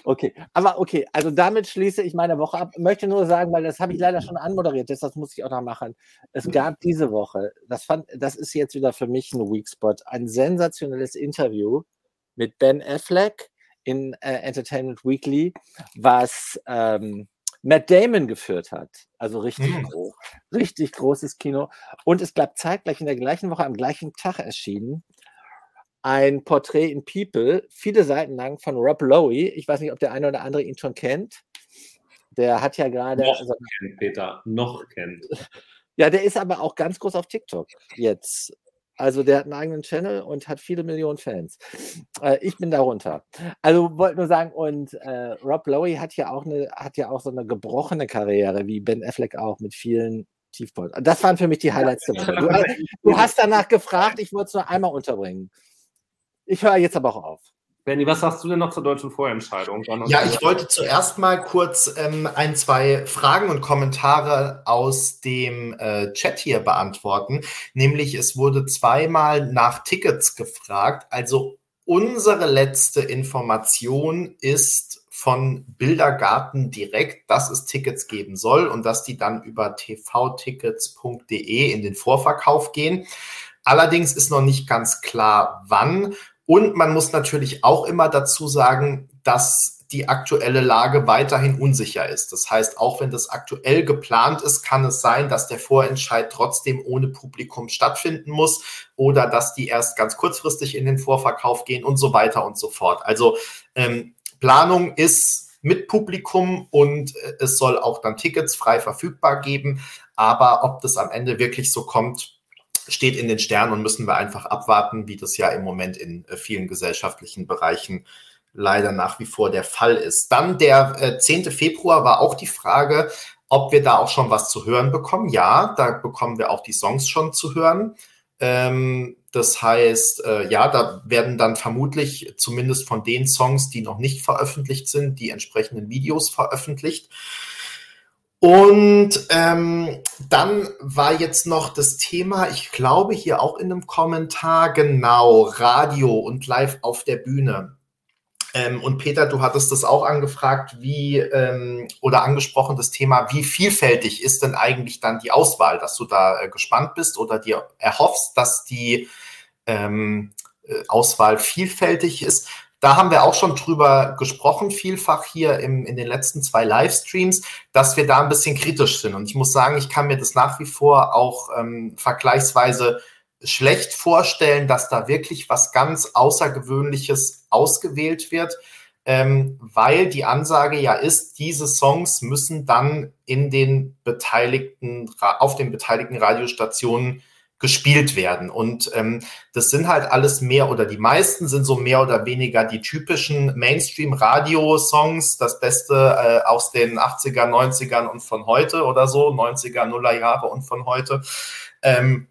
Okay, aber okay, also damit schließe ich meine Woche ab. Möchte nur sagen, weil das habe ich leider schon anmoderiert, das muss ich auch noch machen. Es gab diese Woche, das fand, das ist jetzt wieder für mich ein Weak Spot, ein sensationelles Interview mit Ben Affleck, in äh, Entertainment Weekly, was ähm, Matt Damon geführt hat. Also richtig mhm. groß, richtig großes Kino. Und es gab zeitgleich in der gleichen Woche, am gleichen Tag erschienen, ein Porträt in People, viele Seiten lang von Rob Lowe. Ich weiß nicht, ob der eine oder andere ihn schon kennt. Der hat ja gerade. Noch also, kennt, Peter, noch kennt. Ja, der ist aber auch ganz groß auf TikTok jetzt. Also der hat einen eigenen Channel und hat viele Millionen Fans. Äh, ich bin darunter. Also wollte nur sagen, und äh, Rob Lowe hat ja auch eine, hat ja auch so eine gebrochene Karriere, wie Ben Affleck auch mit vielen Tiefpunkten. Das waren für mich die Highlights Woche. Du, du hast danach gefragt, ich wollte es nur einmal unterbringen. Ich höre jetzt aber auch auf. Benny, was sagst du denn noch zur deutschen Vorentscheidung? Ja, ich wollte zuerst mal kurz ähm, ein, zwei Fragen und Kommentare aus dem äh, Chat hier beantworten. Nämlich, es wurde zweimal nach Tickets gefragt. Also unsere letzte Information ist von Bildergarten direkt, dass es Tickets geben soll und dass die dann über tvtickets.de in den Vorverkauf gehen. Allerdings ist noch nicht ganz klar, wann. Und man muss natürlich auch immer dazu sagen, dass die aktuelle Lage weiterhin unsicher ist. Das heißt, auch wenn das aktuell geplant ist, kann es sein, dass der Vorentscheid trotzdem ohne Publikum stattfinden muss oder dass die erst ganz kurzfristig in den Vorverkauf gehen und so weiter und so fort. Also ähm, Planung ist mit Publikum und äh, es soll auch dann Tickets frei verfügbar geben. Aber ob das am Ende wirklich so kommt, steht in den Sternen und müssen wir einfach abwarten, wie das ja im Moment in äh, vielen gesellschaftlichen Bereichen leider nach wie vor der Fall ist. Dann der äh, 10. Februar war auch die Frage, ob wir da auch schon was zu hören bekommen. Ja, da bekommen wir auch die Songs schon zu hören. Ähm, das heißt, äh, ja, da werden dann vermutlich zumindest von den Songs, die noch nicht veröffentlicht sind, die entsprechenden Videos veröffentlicht. Und ähm, dann war jetzt noch das Thema, ich glaube hier auch in einem Kommentar, genau, Radio und live auf der Bühne. Ähm, und Peter, du hattest das auch angefragt, wie ähm, oder angesprochen das Thema, wie vielfältig ist denn eigentlich dann die Auswahl, dass du da äh, gespannt bist oder dir erhoffst, dass die ähm, äh, Auswahl vielfältig ist. Da haben wir auch schon drüber gesprochen, vielfach hier im, in den letzten zwei Livestreams, dass wir da ein bisschen kritisch sind. Und ich muss sagen, ich kann mir das nach wie vor auch ähm, vergleichsweise schlecht vorstellen, dass da wirklich was ganz Außergewöhnliches ausgewählt wird, ähm, weil die Ansage ja ist, diese Songs müssen dann in den beteiligten, auf den beteiligten Radiostationen gespielt werden. Und ähm, das sind halt alles mehr oder die meisten sind so mehr oder weniger die typischen Mainstream-Radio-Songs, das Beste äh, aus den 80er, 90ern und von heute oder so, 90er, Nuller Jahre und von heute. Ähm,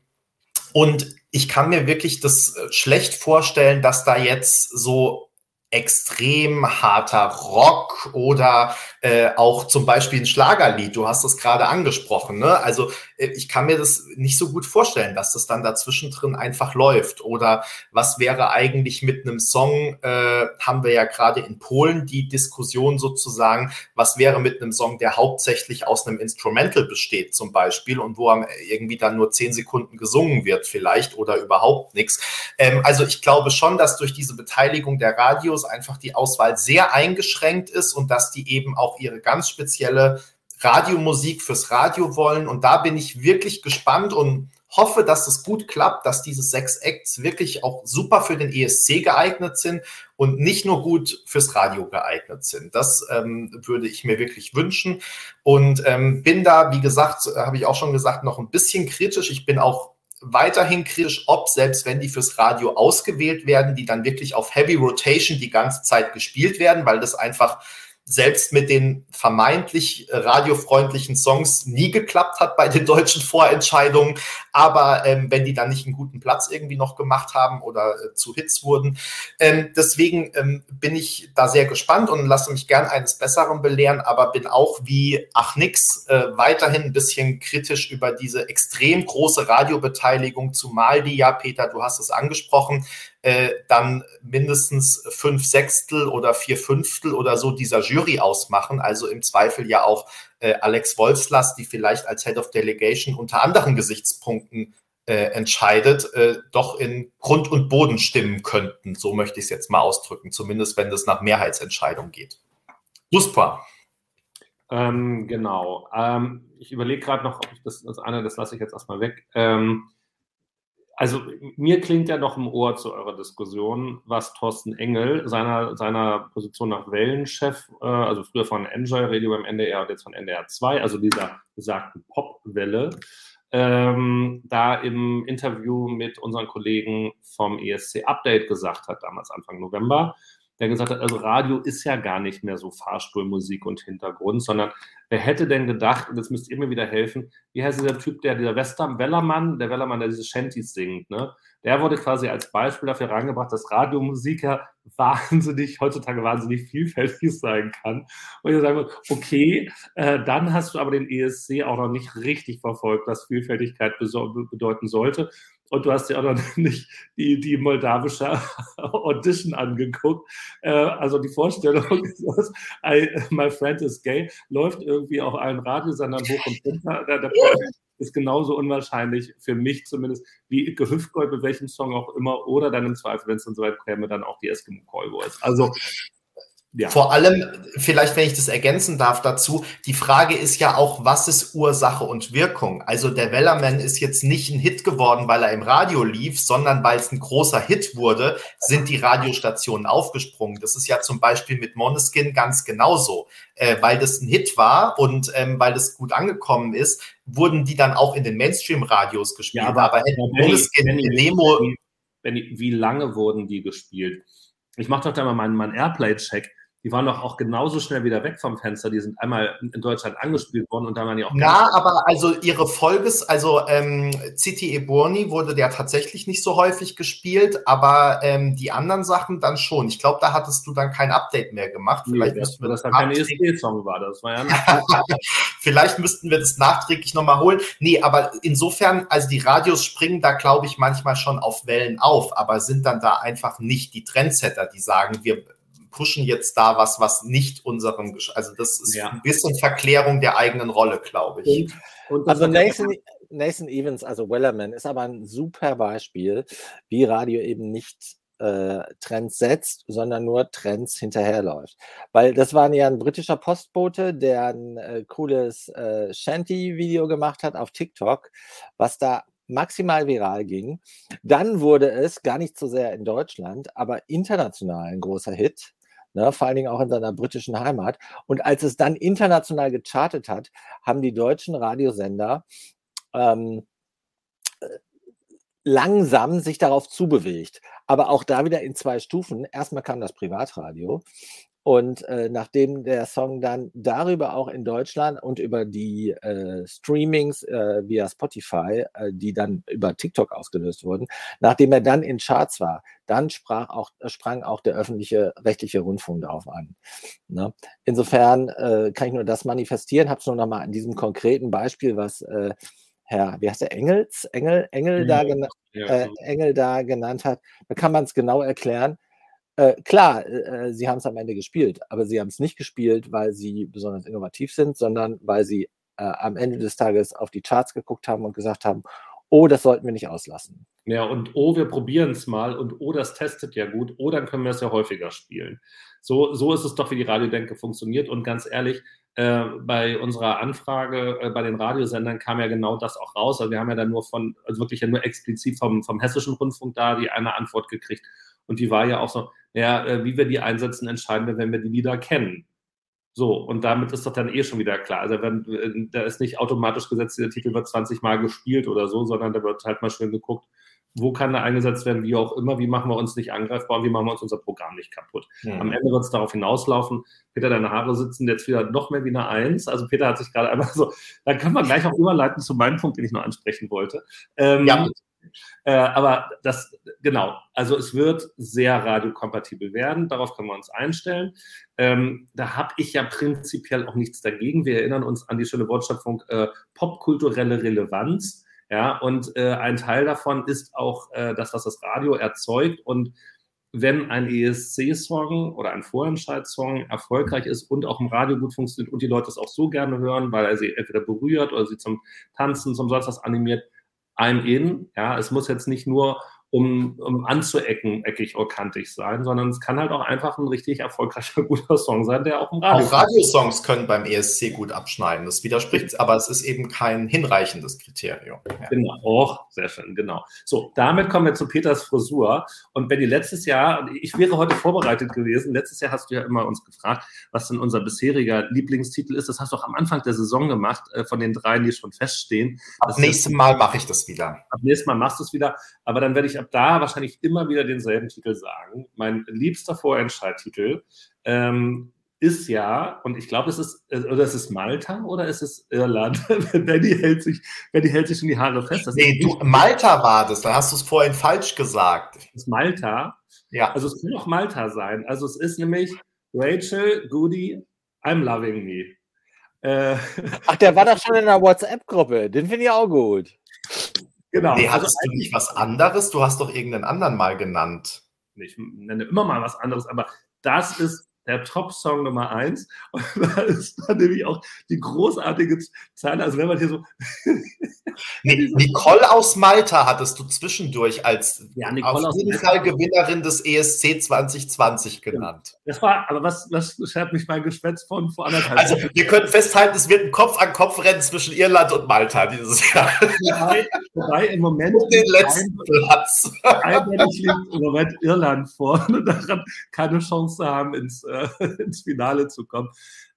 und ich kann mir wirklich das äh, schlecht vorstellen, dass da jetzt so extrem harter Rock oder äh, auch zum Beispiel ein Schlagerlied. Du hast das gerade angesprochen. Ne? Also ich kann mir das nicht so gut vorstellen, dass das dann dazwischen drin einfach läuft. Oder was wäre eigentlich mit einem Song, äh, haben wir ja gerade in Polen die Diskussion sozusagen, was wäre mit einem Song, der hauptsächlich aus einem Instrumental besteht zum Beispiel und wo irgendwie dann nur zehn Sekunden gesungen wird vielleicht oder überhaupt nichts. Ähm, also ich glaube schon, dass durch diese Beteiligung der Radios einfach die Auswahl sehr eingeschränkt ist und dass die eben auch ihre ganz spezielle Radiomusik fürs Radio wollen. Und da bin ich wirklich gespannt und hoffe, dass es gut klappt, dass diese sechs Acts wirklich auch super für den ESC geeignet sind und nicht nur gut fürs Radio geeignet sind. Das ähm, würde ich mir wirklich wünschen und ähm, bin da, wie gesagt, habe ich auch schon gesagt, noch ein bisschen kritisch. Ich bin auch weiterhin kritisch, ob selbst wenn die fürs Radio ausgewählt werden, die dann wirklich auf Heavy Rotation die ganze Zeit gespielt werden, weil das einfach selbst mit den vermeintlich äh, radiofreundlichen Songs nie geklappt hat bei den deutschen Vorentscheidungen. Aber ähm, wenn die dann nicht einen guten Platz irgendwie noch gemacht haben oder äh, zu Hits wurden. Ähm, deswegen ähm, bin ich da sehr gespannt und lasse mich gern eines Besseren belehren, aber bin auch wie Ach nix äh, weiterhin ein bisschen kritisch über diese extrem große Radiobeteiligung, zumal die ja, Peter, du hast es angesprochen, äh, dann mindestens fünf Sechstel oder vier Fünftel oder so dieser Jury ausmachen. Also im Zweifel ja auch äh, Alex Wolfslass, die vielleicht als Head of Delegation unter anderen Gesichtspunkten äh, entscheidet, äh, doch in Grund und Boden stimmen könnten. So möchte ich es jetzt mal ausdrücken, zumindest wenn es nach Mehrheitsentscheidung geht. Super. Ähm, genau. Ähm, ich überlege gerade noch, ob ich das, das eine, das lasse ich jetzt erstmal weg. Ähm, also mir klingt ja noch im Ohr zu eurer Diskussion, was Thorsten Engel seiner, seiner Position nach Wellenchef, äh, also früher von Enjoy Radio beim NDR und jetzt von NDR 2, also dieser besagten Popwelle, ähm, da im Interview mit unseren Kollegen vom ESC Update gesagt hat, damals Anfang November der gesagt hat, also Radio ist ja gar nicht mehr so Fahrstuhlmusik und Hintergrund, sondern wer hätte denn gedacht, und jetzt müsst ihr mir wieder helfen, wie heißt dieser Typ, der, dieser Western Wellermann, der Wellermann, der diese Shanties singt, ne? Der wurde quasi als Beispiel dafür reingebracht, dass Radiomusik ja wahnsinnig, heutzutage wahnsinnig vielfältig sein kann. Und ich sage, okay, äh, dann hast du aber den ESC auch noch nicht richtig verfolgt, was Vielfältigkeit bedeuten sollte. Und du hast dir auch noch nicht die, die moldawische Audition angeguckt. Äh, also die Vorstellung, dass I, My Friend is Gay läuft irgendwie auf allen Radiosendern hoch und runter. Der, der ist genauso unwahrscheinlich, für mich zumindest, wie Gehüftgold mit welchem Song auch immer. Oder dann im Zweifel, wenn es dann soweit käme, dann auch die Eskimo Callboys. Also ja. Vor allem, vielleicht, wenn ich das ergänzen darf dazu, die Frage ist ja auch, was ist Ursache und Wirkung? Also der Wellerman ist jetzt nicht ein Hit geworden, weil er im Radio lief, sondern weil es ein großer Hit wurde, sind die Radiostationen aufgesprungen. Das ist ja zum Beispiel mit Moneskin ganz genauso. Äh, weil das ein Hit war und ähm, weil das gut angekommen ist, wurden die dann auch in den Mainstream-Radios gespielt. Ja, aber, aber Moneskin, Nemo... Wie lange wurden die gespielt? Ich mache doch da mal meinen, meinen Airplay-Check die waren doch auch genauso schnell wieder weg vom Fenster. Die sind einmal in Deutschland angespielt worden und da waren die auch. Na, aber also ihre Folges, also ähm, City Eburni wurde ja tatsächlich nicht so häufig gespielt, aber ähm, die anderen Sachen dann schon. Ich glaube, da hattest du dann kein Update mehr gemacht. Vielleicht nee, das, wir das, das kein ESP-Song war. Das war ja Vielleicht müssten wir das nachträglich nochmal holen. Nee, aber insofern, also die Radios springen da, glaube ich, manchmal schon auf Wellen auf, aber sind dann da einfach nicht die Trendsetter, die sagen, wir pushen jetzt da was, was nicht unserem, also das ist ja. ein bisschen Verklärung der eigenen Rolle, glaube ich. Und, und also Nathan, Nathan Evans, also Wellerman, ist aber ein super Beispiel, wie Radio eben nicht äh, Trends setzt, sondern nur Trends hinterherläuft. Weil das war ja ein britischer Postbote, der ein äh, cooles äh, Shanty-Video gemacht hat auf TikTok, was da maximal viral ging. Dann wurde es gar nicht so sehr in Deutschland, aber international ein großer Hit ne, vor allen Dingen auch in seiner britischen Heimat. Und als es dann international gechartet hat, haben die deutschen Radiosender ähm, äh, langsam sich darauf zubewegt. Aber auch da wieder in zwei Stufen. Erstmal kam das Privatradio und äh, nachdem der Song dann darüber auch in Deutschland und über die äh, Streamings äh, via Spotify, äh, die dann über TikTok ausgelöst wurden, nachdem er dann in Charts war, dann sprach auch, sprang auch der öffentliche rechtliche Rundfunk darauf an. Ne? Insofern äh, kann ich nur das manifestieren, habe es nur noch mal an diesem konkreten Beispiel, was äh, Herr, wie heißt der, Engels, Engel, Engel, ja, da, ja, äh, Engel da genannt hat, da kann man es genau erklären. Äh, klar, äh, äh, sie haben es am Ende gespielt, aber sie haben es nicht gespielt, weil sie besonders innovativ sind, sondern weil sie äh, am Ende des Tages auf die Charts geguckt haben und gesagt haben, oh, das sollten wir nicht auslassen. Ja, und oh, wir probieren es mal und oh, das testet ja gut, oh, dann können wir es ja häufiger spielen. So, so ist es doch, wie die Radiodenke funktioniert. Und ganz ehrlich, äh, bei unserer Anfrage äh, bei den Radiosendern kam ja genau das auch raus. Also wir haben ja dann nur von, also wirklich ja nur explizit vom, vom Hessischen Rundfunk da die eine Antwort gekriegt. Und die war ja auch so, ja, äh, wie wir die einsetzen, entscheiden wir, wenn wir die Lieder kennen. So, und damit ist doch dann eh schon wieder klar. Also wenn, äh, da ist nicht automatisch gesetzt, der Titel wird 20 Mal gespielt oder so, sondern da wird halt mal schön geguckt, wo kann er eingesetzt werden, wie auch immer, wie machen wir uns nicht angreifbar und wie machen wir uns unser Programm nicht kaputt. Mhm. Am Ende wird es darauf hinauslaufen, Peter, deine Haare sitzen jetzt wieder noch mehr wie eine Eins. Also Peter hat sich gerade einmal so, dann können wir gleich auch überleiten zu meinem Punkt, den ich noch ansprechen wollte. Ähm, ja. Äh, aber das, genau, also es wird sehr radiokompatibel werden, darauf können wir uns einstellen. Ähm, da habe ich ja prinzipiell auch nichts dagegen. Wir erinnern uns an die schöne Wortschöpfung äh, popkulturelle Relevanz. Ja, und äh, ein Teil davon ist auch äh, das, was das Radio erzeugt. Und wenn ein ESC-Song oder ein Vorentscheid-Song erfolgreich ist und auch im Radio gut funktioniert und die Leute es auch so gerne hören, weil er sie entweder berührt oder sie zum Tanzen, zum sonst was animiert, I'm in. Ja, es muss jetzt nicht nur um, um anzuecken, eckig oder kantig sein, sondern es kann halt auch einfach ein richtig erfolgreicher, guter Song sein, der auch im Radio. Auch Radiosongs können beim ESC gut abschneiden. Das widerspricht, aber es ist eben kein hinreichendes Kriterium. Ja. Genau, auch sehr schön, genau. So, damit kommen wir zu Peters Frisur. Und wenn die letztes Jahr, ich wäre heute vorbereitet gewesen, letztes Jahr hast du ja immer uns gefragt, was denn unser bisheriger Lieblingstitel ist. Das hast du auch am Anfang der Saison gemacht, äh, von den dreien, die schon feststehen. Ab nächstes Mal mache ich das wieder. Ab nächstes Mal machst du es wieder. Aber dann werde ich ab da wahrscheinlich immer wieder denselben Titel sagen. Mein liebster Vorentscheidtitel ähm, ist ja, und ich glaube, es ist, äh, oder es ist Malta oder ist es Irland? Benny hält sich, Benny hält sich schon die Haare fest. Das nee, du, Malta war das, da hast du es vorhin falsch gesagt. Das ist Malta. Ja. Also es kann auch Malta sein. Also es ist nämlich Rachel Goody, I'm loving me. Äh, Ach, der war doch schon in der WhatsApp-Gruppe. Den finde ich auch gut. Genau. Nee, hattest also, du nicht was anderes? Du hast doch irgendeinen anderen mal genannt. Ich nenne immer mal was anderes, aber das ist der Top-Song Nummer eins. Und da ist dann nämlich auch die großartige Zeile, also wenn man hier so. Nicole aus Malta hattest du zwischendurch als ja, auf jeden Fall Gewinnerin des ESC 2020 genannt. Das war, aber was, was schert mich mein Geschwätz von vor anderthalb Also, wir können festhalten, es wird ein Kopf-an-Kopf-Rennen zwischen Irland und Malta dieses Jahr. Wobei, wobei im Moment. Und den letzten ein, Platz. Eindeutig liegt im Moment Irland vor und daran keine Chance haben, ins äh, ins Finale zu kommen.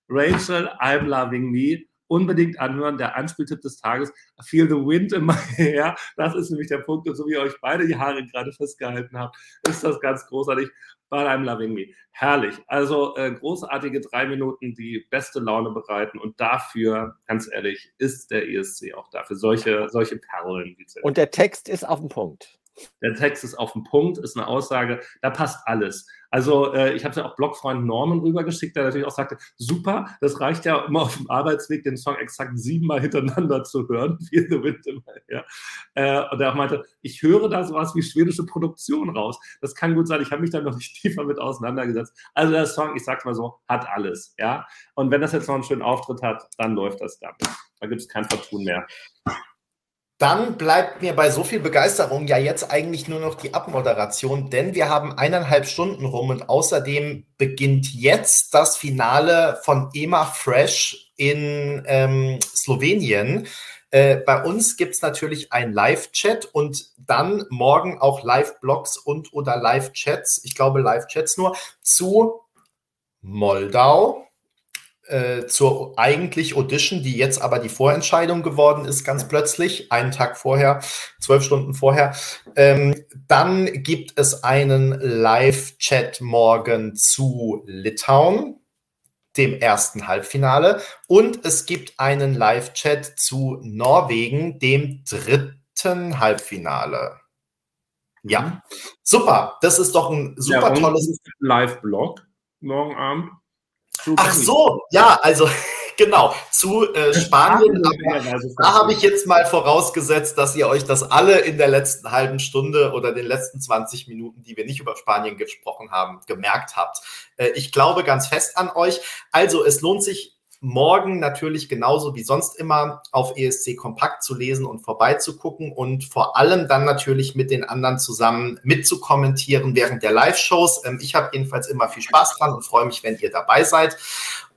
Rachel, I'm Loving Me. unbedingt anhören. Der Anspieltipp des Tages, Feel the Wind in my hair. Das ist nämlich der Punkt. Und so wie ihr euch beide die Haare gerade festgehalten habt, ist das ganz großartig. But I'm loving me. Herrlich. Also äh, großartige drei Minuten, die beste Laune bereiten. Und dafür, ganz ehrlich, ist der ESC auch dafür. Solche, solche Perlen. Und der Text ist auf dem Punkt. Der Text ist auf dem Punkt, ist eine Aussage, da passt alles. Also äh, ich habe ja auch Blogfreund Norman rübergeschickt, der natürlich auch sagte, super, das reicht ja immer auf dem Arbeitsweg, den Song exakt siebenmal hintereinander zu hören, Feel the Wind immer, ja. Äh, und er meinte, ich höre da sowas wie schwedische Produktion raus. Das kann gut sein, ich habe mich da noch nicht tiefer mit auseinandergesetzt. Also der Song, ich sag's mal so, hat alles, ja. Und wenn das jetzt noch einen schönen Auftritt hat, dann läuft das dann. Da gibt es kein Vertun mehr. Dann bleibt mir bei so viel Begeisterung ja jetzt eigentlich nur noch die Abmoderation, denn wir haben eineinhalb Stunden rum und außerdem beginnt jetzt das Finale von EMA Fresh in ähm, Slowenien. Äh, bei uns gibt es natürlich ein Live-Chat und dann morgen auch Live-Blogs und oder Live-Chats, ich glaube Live-Chats nur, zu Moldau, äh, zur eigentlich Audition, die jetzt aber die Vorentscheidung geworden ist, ganz plötzlich, einen Tag vorher, zwölf Stunden vorher. Ähm, dann gibt es einen Live-Chat morgen zu Litauen, dem ersten Halbfinale. Und es gibt einen Live-Chat zu Norwegen, dem dritten Halbfinale. Ja, super. Das ist doch ein super ja, tolles Live-Blog morgen Abend. Ach so, ja, also genau, zu äh, Spanien. da habe ich jetzt mal vorausgesetzt, dass ihr euch das alle in der letzten halben Stunde oder den letzten 20 Minuten, die wir nicht über Spanien gesprochen haben, gemerkt habt. Äh, ich glaube ganz fest an euch. Also es lohnt sich morgen natürlich genauso wie sonst immer auf ESC Kompakt zu lesen und vorbeizugucken und vor allem dann natürlich mit den anderen zusammen mitzukommentieren während der Live-Shows. Ähm, ich habe jedenfalls immer viel Spaß dran und freue mich, wenn ihr dabei seid.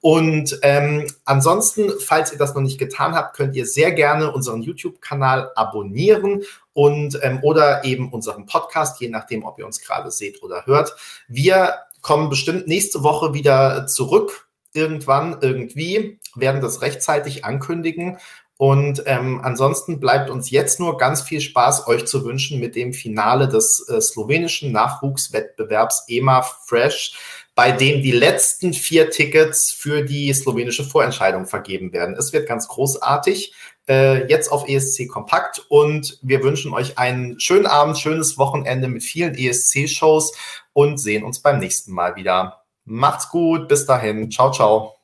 Und ähm, ansonsten, falls ihr das noch nicht getan habt, könnt ihr sehr gerne unseren YouTube-Kanal abonnieren und ähm, oder eben unseren Podcast, je nachdem, ob ihr uns gerade seht oder hört. Wir kommen bestimmt nächste Woche wieder zurück irgendwann, irgendwie, werden das rechtzeitig ankündigen. Und ähm, ansonsten bleibt uns jetzt nur ganz viel Spaß euch zu wünschen mit dem Finale des äh, slowenischen Nachwuchswettbewerbs EMA Fresh, bei dem die letzten vier Tickets für die slowenische Vorentscheidung vergeben werden. Es wird ganz großartig. Äh, jetzt auf ESC Kompakt und wir wünschen euch einen schönen Abend, schönes Wochenende mit vielen ESC-Shows und sehen uns beim nächsten Mal wieder. Macht's gut, bis dahin. Ciao, ciao.